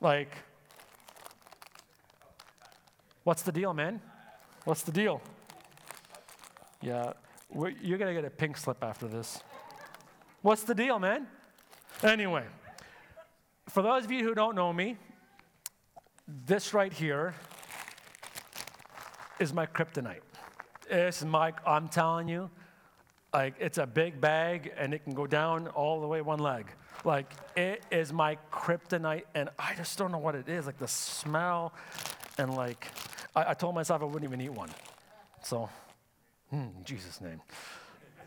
Like, what's the deal, man? What's the deal? Yeah, you're going to get a pink slip after this. What's the deal, man? Anyway, for those of you who don't know me, this right here is my kryptonite. It's my, I'm telling you, like it's a big bag and it can go down all the way one leg. Like it is my kryptonite and I just don't know what it is. Like the smell and like, I, I told myself I wouldn't even eat one. So Mm, in Jesus' name.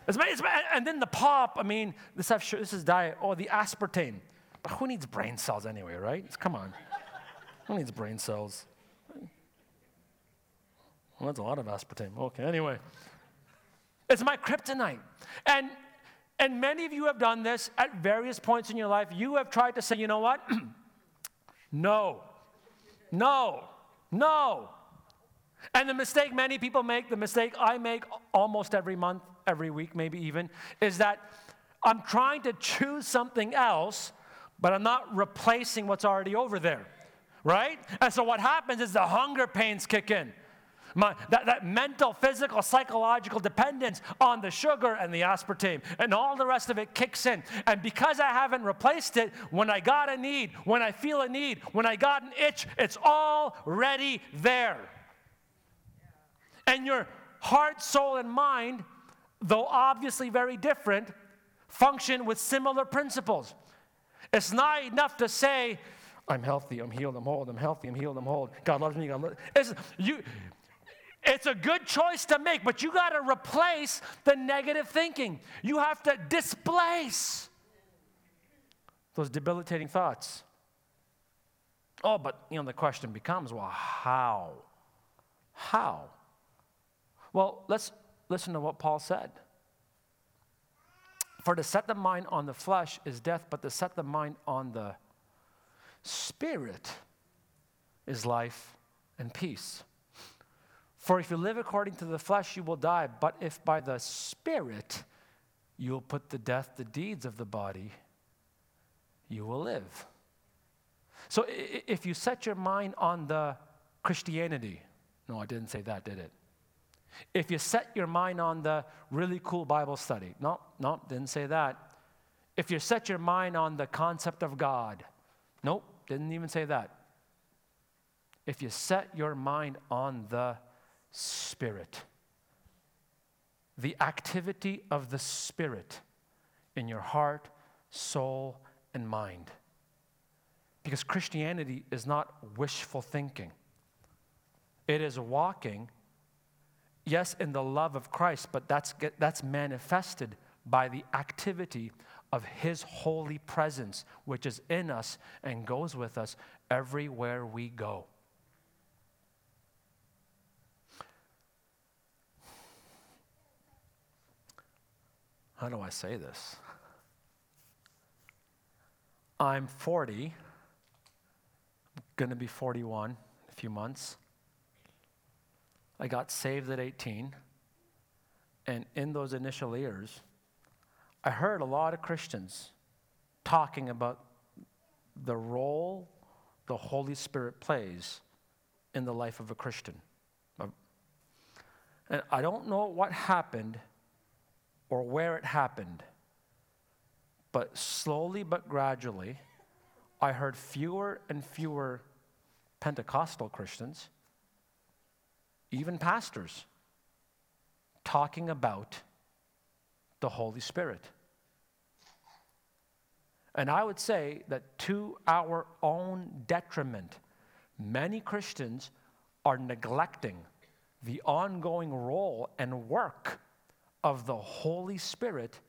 It's, it's, and then the pop, I mean, this, this is diet, or oh, the aspartame. But who needs brain cells anyway, right? Come on. who needs brain cells? Well, that's a lot of aspartame. Okay, anyway. It's my kryptonite. And, and many of you have done this at various points in your life. You have tried to say, you know what? *clears throat* no, no, no. And the mistake many people make, the mistake I make almost every month, every week, maybe even, is that I'm trying to choose something else, but I'm not replacing what's already over there, right? And so what happens is the hunger pains kick in. My, that, that mental, physical, psychological dependence on the sugar and the aspartame and all the rest of it kicks in. And because I haven't replaced it, when I got a need, when I feel a need, when I got an itch, it's already there. And your heart, soul, and mind, though obviously very different, function with similar principles. It's not enough to say, I'm healthy, I'm healed, I'm whole, I'm healthy, I'm healed, I'm whole. God loves me, God loves it's, you, it's a good choice to make, but you got to replace the negative thinking. You have to displace those debilitating thoughts. Oh, but you know the question becomes, well, how? How? Well, let's listen to what Paul said. For to set the mind on the flesh is death, but to set the mind on the spirit is life and peace. For if you live according to the flesh, you will die, but if by the spirit you'll put to death the deeds of the body, you will live. So if you set your mind on the Christianity, no, I didn't say that, did it? If you set your mind on the really cool Bible study, no, no, didn't say that. If you set your mind on the concept of God, nope, didn't even say that. If you set your mind on the Spirit, the activity of the Spirit in your heart, soul, and mind. Because Christianity is not wishful thinking, it is walking, yes, in the love of Christ, but that's, that's manifested by the activity of His holy presence, which is in us and goes with us everywhere we go. How do I say this? I'm 40, going to be 41 in a few months. I got saved at 18. And in those initial years, I heard a lot of Christians talking about the role the Holy Spirit plays in the life of a Christian. And I don't know what happened or where it happened, but slowly but gradually, I heard fewer and fewer Pentecostal Christians, even pastors, talking about the Holy Spirit. And I would say that to our own detriment, many Christians are neglecting the ongoing role and work of the Holy Spirit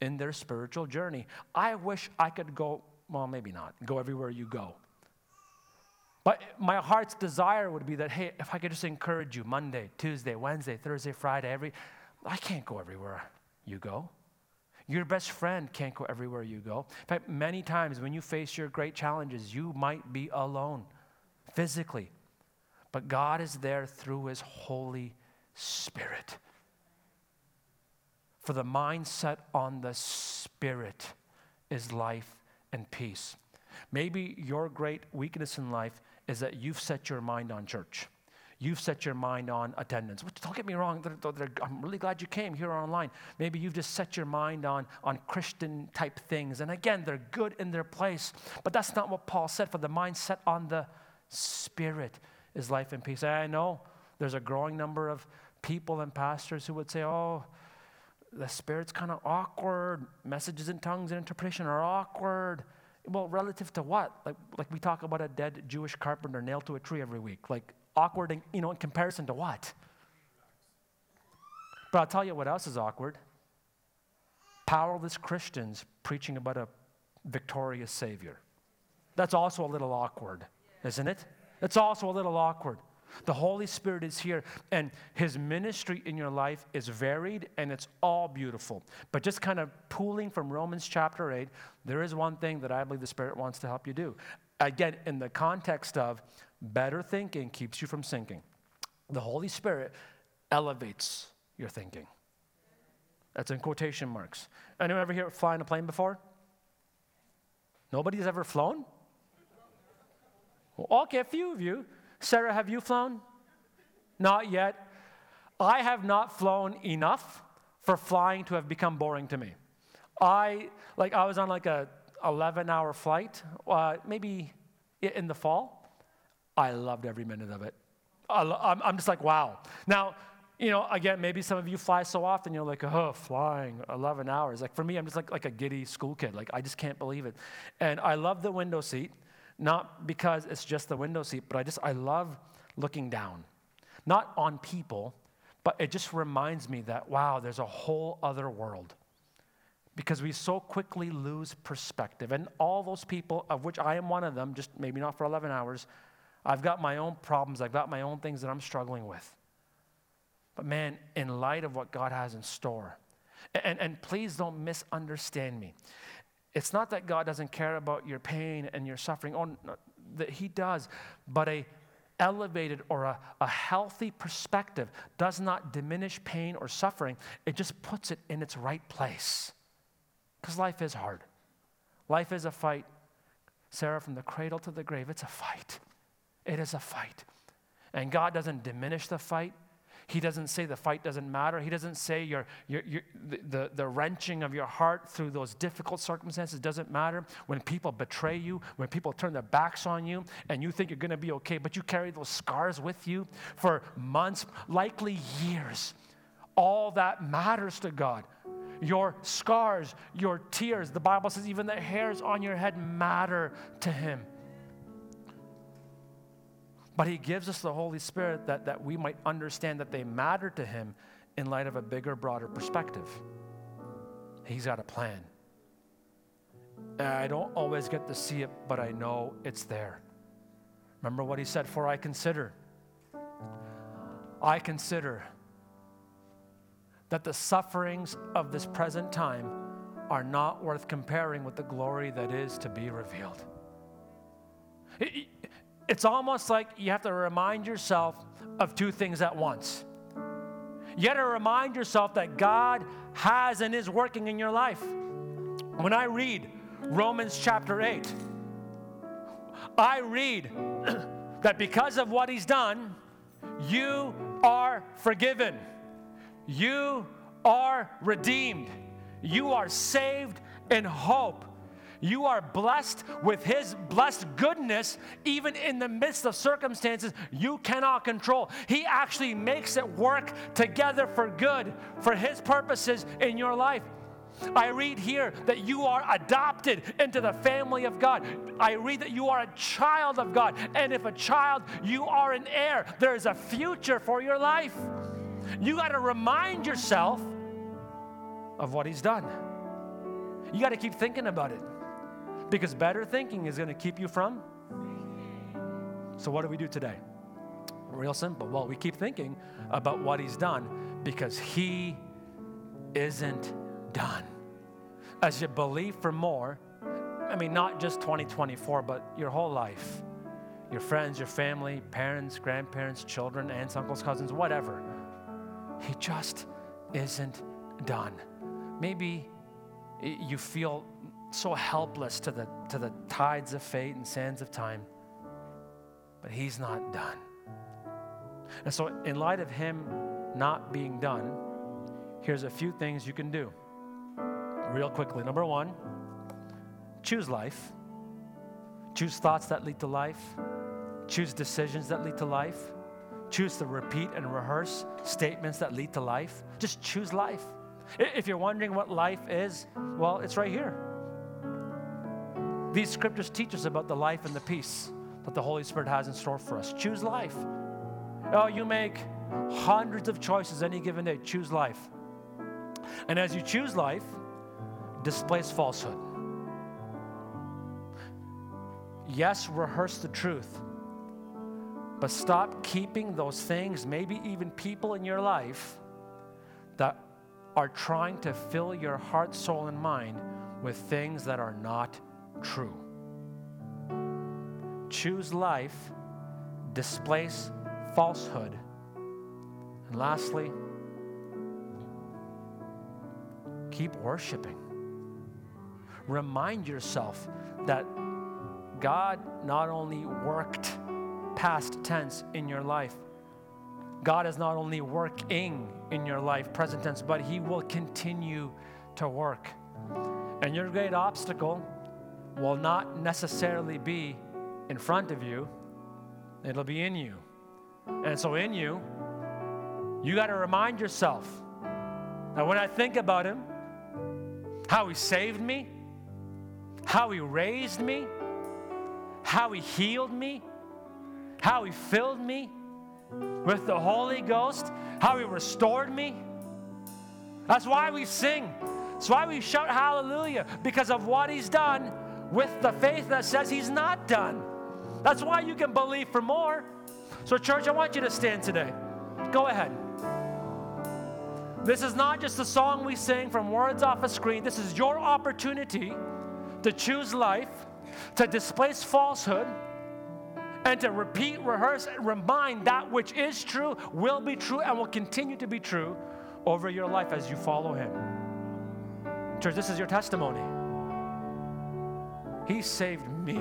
in their spiritual journey. I wish I could go, well, maybe not, go everywhere you go. But my heart's desire would be that, hey, if I could just encourage you Monday, Tuesday, Wednesday, Thursday, Friday, every, I can't go everywhere you go. Your best friend can't go everywhere you go. In fact, many times when you face your great challenges, you might be alone physically. But God is there through His Holy Spirit. For the mindset on the Spirit is life and peace. Maybe your great weakness in life is that you've set your mind on church. You've set your mind on attendance. Don't get me wrong, they're- they're- I'm really glad you came here online. Maybe you've just set your mind on, on Christian type things. And again, they're good in their place. But that's not what Paul said. For the mindset on the Spirit is life and peace. I know there's a growing number of people and pastors who would say, oh, the Spirit's kind of awkward. Messages in tongues and interpretation are awkward. Well, relative to what? Like, like we talk about a dead Jewish carpenter nailed to a tree every week. Like awkward, in, you know, in comparison to what? But I'll tell you what else is awkward. Powerless Christians preaching about a victorious Savior. That's also a little awkward, isn't it? It's also a little awkward. The Holy Spirit is here, and His ministry in your life is varied and it's all beautiful. But just kind of pooling from Romans chapter 8, there is one thing that I believe the Spirit wants to help you do. Again, in the context of better thinking keeps you from sinking, the Holy Spirit elevates your thinking. That's in quotation marks. Anyone ever here flying a plane before? Nobody's ever flown? Well, okay, a few of you. Sarah, have you flown? Not yet. I have not flown enough for flying to have become boring to me. I like I was on like a 11 hour flight, uh, maybe in the fall. I loved every minute of it. I I'm just like, wow. Now, you know, again, maybe some of you fly so often, you're like, oh, flying 11 hours. Like for me, I'm just like, like a giddy school kid. Like I just can't believe it. And I love the window seat, not because it's just the window seat, but I just, I love looking down. Not on people, but it just reminds me that, wow, there's a whole other world because we so quickly lose perspective. And all those people, of which I am one of them, just maybe not for 11 hours, I've got my own problems, I've got my own things that I'm struggling with. But man, in light of what God has in store, and, and please don't misunderstand me. It's not that God doesn't care about your pain and your suffering. Oh, that He does. But a, elevated or a, a healthy perspective does not diminish pain or suffering, it just puts it in its right place. Because life is hard. Life is a fight. Sarah, from the cradle to the grave, it's a fight. It is a fight. And God doesn't diminish the fight. He doesn't say the fight doesn't matter. He doesn't say your, your, your, the, the, the wrenching of your heart through those difficult circumstances doesn't matter. When people betray you, when people turn their backs on you, and you think you're going to be okay, but you carry those scars with you for months, likely years. All that matters to God. Your scars, your tears, the Bible says even the hairs on your head matter to Him. But He gives us the Holy Spirit that, that we might understand that they matter to Him in light of a bigger, broader perspective. He's got a plan. And I don't always get to see it, but I know it's there. Remember what He said, For I consider, I consider that the sufferings of this present time are not worth comparing with the glory that is to be revealed. It- it's almost like you have to remind yourself of two things at once. You got to remind yourself that God has and is working in your life. When I read Romans chapter 8, I read *clears throat* that because of what He's done, you are forgiven, you are redeemed, you are saved in hope. You are blessed with His blessed goodness, even in the midst of circumstances you cannot control. He actually makes it work together for good, for His purposes in your life. I read here that you are adopted into the family of God. I read that you are a child of God. And if a child, you are an heir. There is a future for your life. You got to remind yourself of what He's done. You got to keep thinking about it. Because better thinking is going to keep you from. So, what do we do today? Real simple. Well, we keep thinking about what He's done because He isn't done. As you believe for more, I mean, not just 2024, but your whole life, your friends, your family, parents, grandparents, children, aunts, uncles, cousins, whatever, He just isn't done. Maybe you feel so helpless to the, to the tides of fate and sands of time. But he's not done. And so, in light of him not being done, here's a few things you can do real quickly. Number one, choose life. Choose thoughts that lead to life. Choose decisions that lead to life. Choose to repeat and rehearse statements that lead to life. Just choose life. If you're wondering what life is, well, it's right here. These scriptures teach us about the life and the peace that the Holy Spirit has in store for us. Choose life. Oh, you make hundreds of choices any given day. Choose life. And as you choose life, displace falsehood. Yes, rehearse the truth, but stop keeping those things, maybe even people in your life, that are trying to fill your heart, soul, and mind with things that are not true. Choose life, displace falsehood. And lastly, keep worshiping. Remind yourself that God not only worked past tense in your life, God is not only working in your life, present tense, but He will continue to work. And your great obstacle will not necessarily be in front of you, it'll be in you. And so, in you, you got to remind yourself that when I think about Him, how He saved me, how He raised me, how He healed me, how He filled me with the Holy Ghost, how He restored me. That's why we sing. That's why we shout hallelujah, because of what He's done with the faith that says He's not done. That's why you can believe for more. So, church, I want you to stand today. Go ahead. This is not just a song we sing from words off a screen. This is your opportunity to choose life, to displace falsehood, and to repeat, rehearse, and remind that which is true, will be true, and will continue to be true over your life as you follow Him. Church, this is your testimony. He saved me,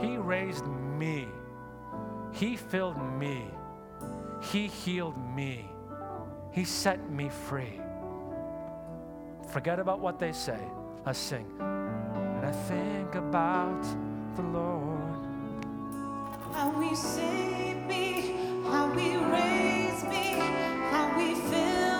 He raised me, He filled me, He healed me, He set me free. Forget about what they say. Let's sing. And I think about the Lord. How he saved me, how he raised me, how he filled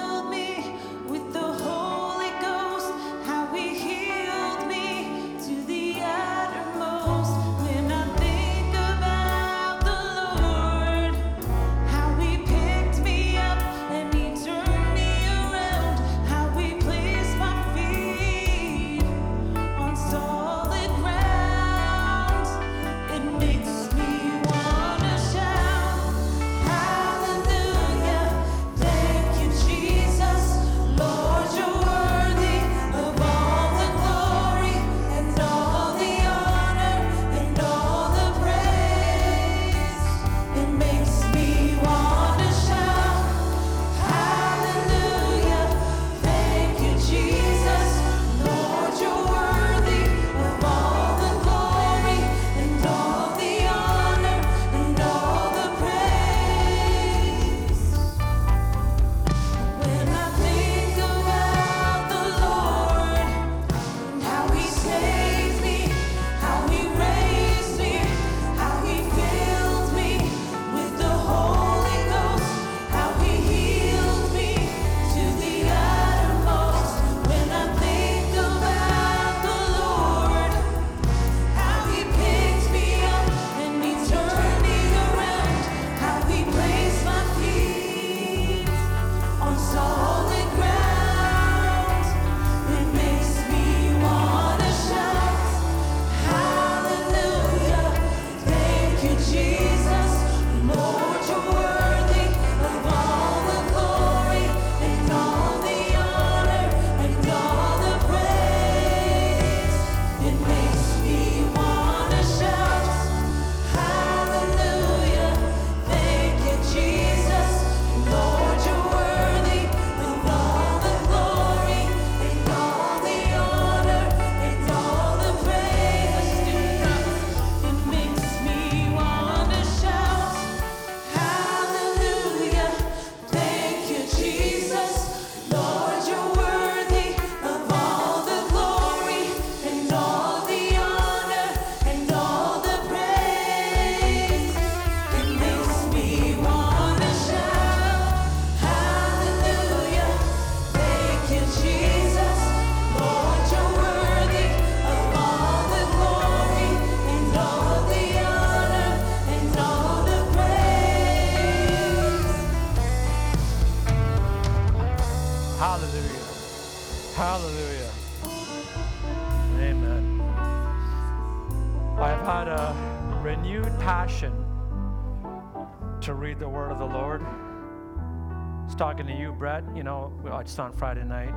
to you, Brett, you know, we watched on Friday night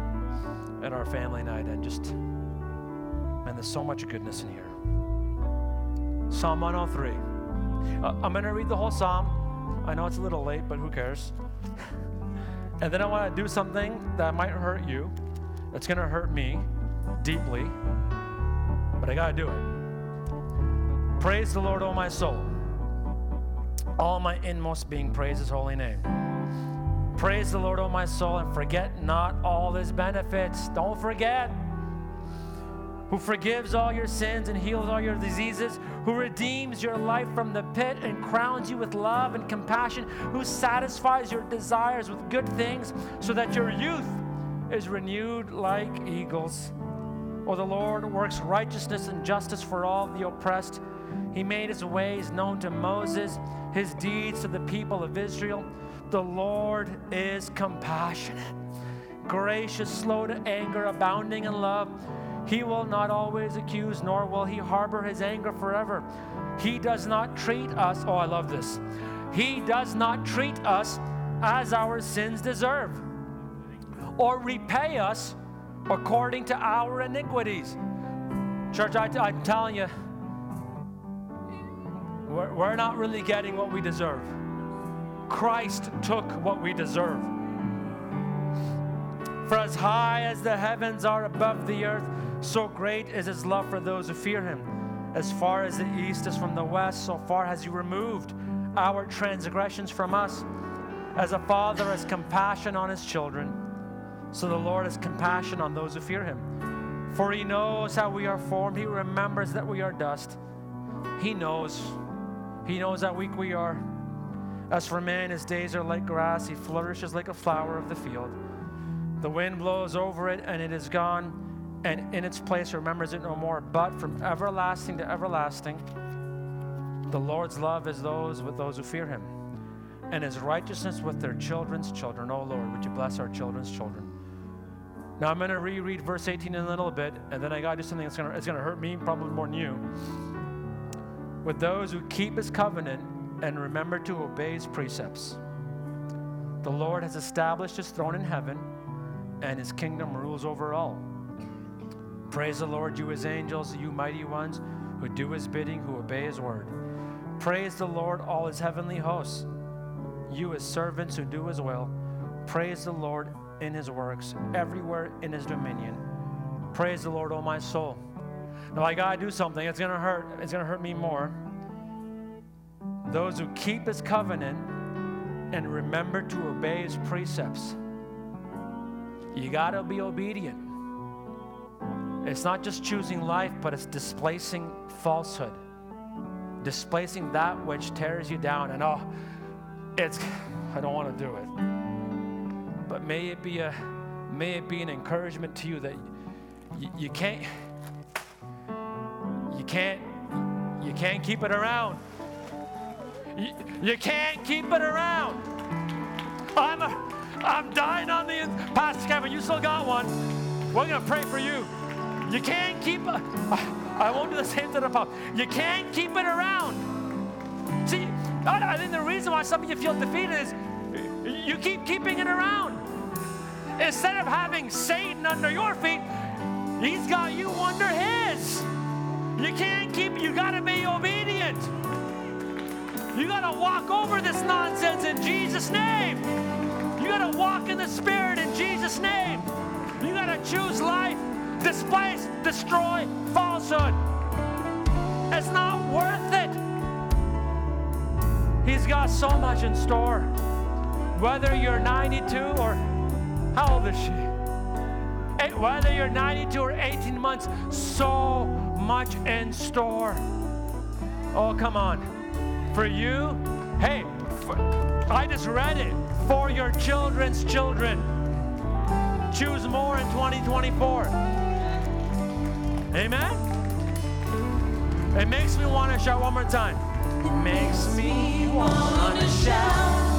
at our family night, and just, man, there's so much goodness in here. Psalm 103. Uh, I'm going to read the whole psalm. I know it's a little late, but who cares? *laughs* And then I want to do something that might hurt you. It's going to hurt me deeply, but I got to do it. Praise the Lord, O my soul. All my inmost being, praise his holy name. Praise the Lord, O my soul, and forget not all his benefits. Don't forget. Who forgives all your sins and heals all your diseases, who redeems your life from the pit and crowns you with love and compassion, who satisfies your desires with good things so that your youth is renewed like eagles. O the Lord works righteousness and justice for all the oppressed. He made his ways known to Moses, his deeds to the people of Israel. The Lord is compassionate, gracious, slow to anger, abounding in love. He will not always accuse, nor will he harbor his anger forever. He does not treat us, oh, I love this. He does not treat us as our sins deserve, or repay us according to our iniquities. Church, I, I'm telling you, we're, we're not really getting what we deserve. Christ took what we deserve. For as high as the heavens are above the earth, so great is his love for those who fear him. As far as the east is from the west, so far has he removed our transgressions from us. As a father has compassion on his children, so the Lord has compassion on those who fear him. For he knows how we are formed, he remembers that we are dust. He knows. He knows how weak we are. As for man, his days are like grass, he flourishes like a flower of the field. The wind blows over it, and it is gone, and in its place remembers it no more. But from everlasting to everlasting, the Lord's love is those with those who fear him, and his righteousness with their children's children. Oh Lord, would you bless our children's children? Now I'm going to reread verse 18 in a little bit, and then I got to do something that's going to, it's going to hurt me probably more than you. With those who keep his covenant and remember to obey his precepts. The Lord has established his throne in heaven, and his kingdom rules over all. Praise the Lord, you his angels, you mighty ones who do his bidding, who obey his word. Praise the Lord, all his heavenly hosts, you his servants who do his will. Praise the Lord in his works, everywhere in his dominion. Praise the Lord, O my soul. Now I gotta do something. It's gonna hurt. It's gonna hurt me more. Those who keep his covenant and remember to obey his precepts. You gotta be obedient. It's not just choosing life, but it's displacing falsehood, displacing that which tears you down. And oh, it's I don't want to do it. But may it be a may it be an encouragement to you that you, you can't you can't you can't keep it around. You, can't keep it around. I'm a, I'm dying on the Pastor Kevin. You still got one. We're gonna pray for you. You can't keep. Uh, I won't do the same to the pop. You can't keep it around. See, I, I think the reason why some of you feel defeated is you keep keeping it around. Instead of having Satan under your feet, he's got you under his. You can't keep. You gotta be obedient. You gotta walk over this nonsense in Jesus' name. You gotta walk in the Spirit in Jesus' name. You gotta choose life, displace, destroy falsehood. It's not worth it. He's got so much in store. Whether you're 92 or how old is she? Eh, Whether you're 92 or 18 months, so much in store. Oh, come on. For you, hey, for, I just read it. For your children's children. Choose more in 2024. Amen? It makes me want to shout one more time. It makes me want to shout.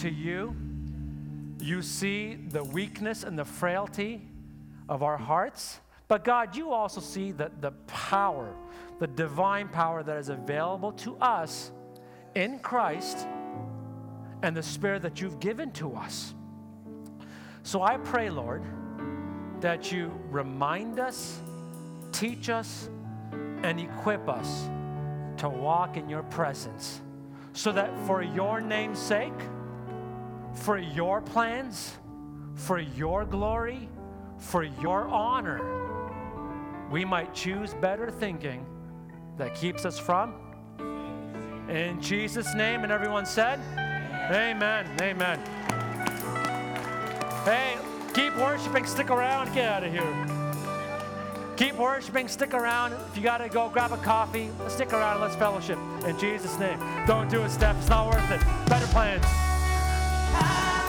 To you. You see the weakness and the frailty of our hearts. But God, you also see the, the power, the divine power that is available to us in Christ and the Spirit that you've given to us. So I pray, Lord, that you remind us, teach us, and equip us to walk in your presence so that for your name's sake, for your plans, for your glory, for your honor, we might choose better thinking that keeps us from. In Jesus' name, and everyone said, Amen. Amen. Hey, keep worshiping, stick around, get out of here. Keep worshiping, stick around. If you got to go grab a coffee, stick around, let's fellowship. In Jesus' name. Don't do it, Steph. It's not worth it. Better plans. I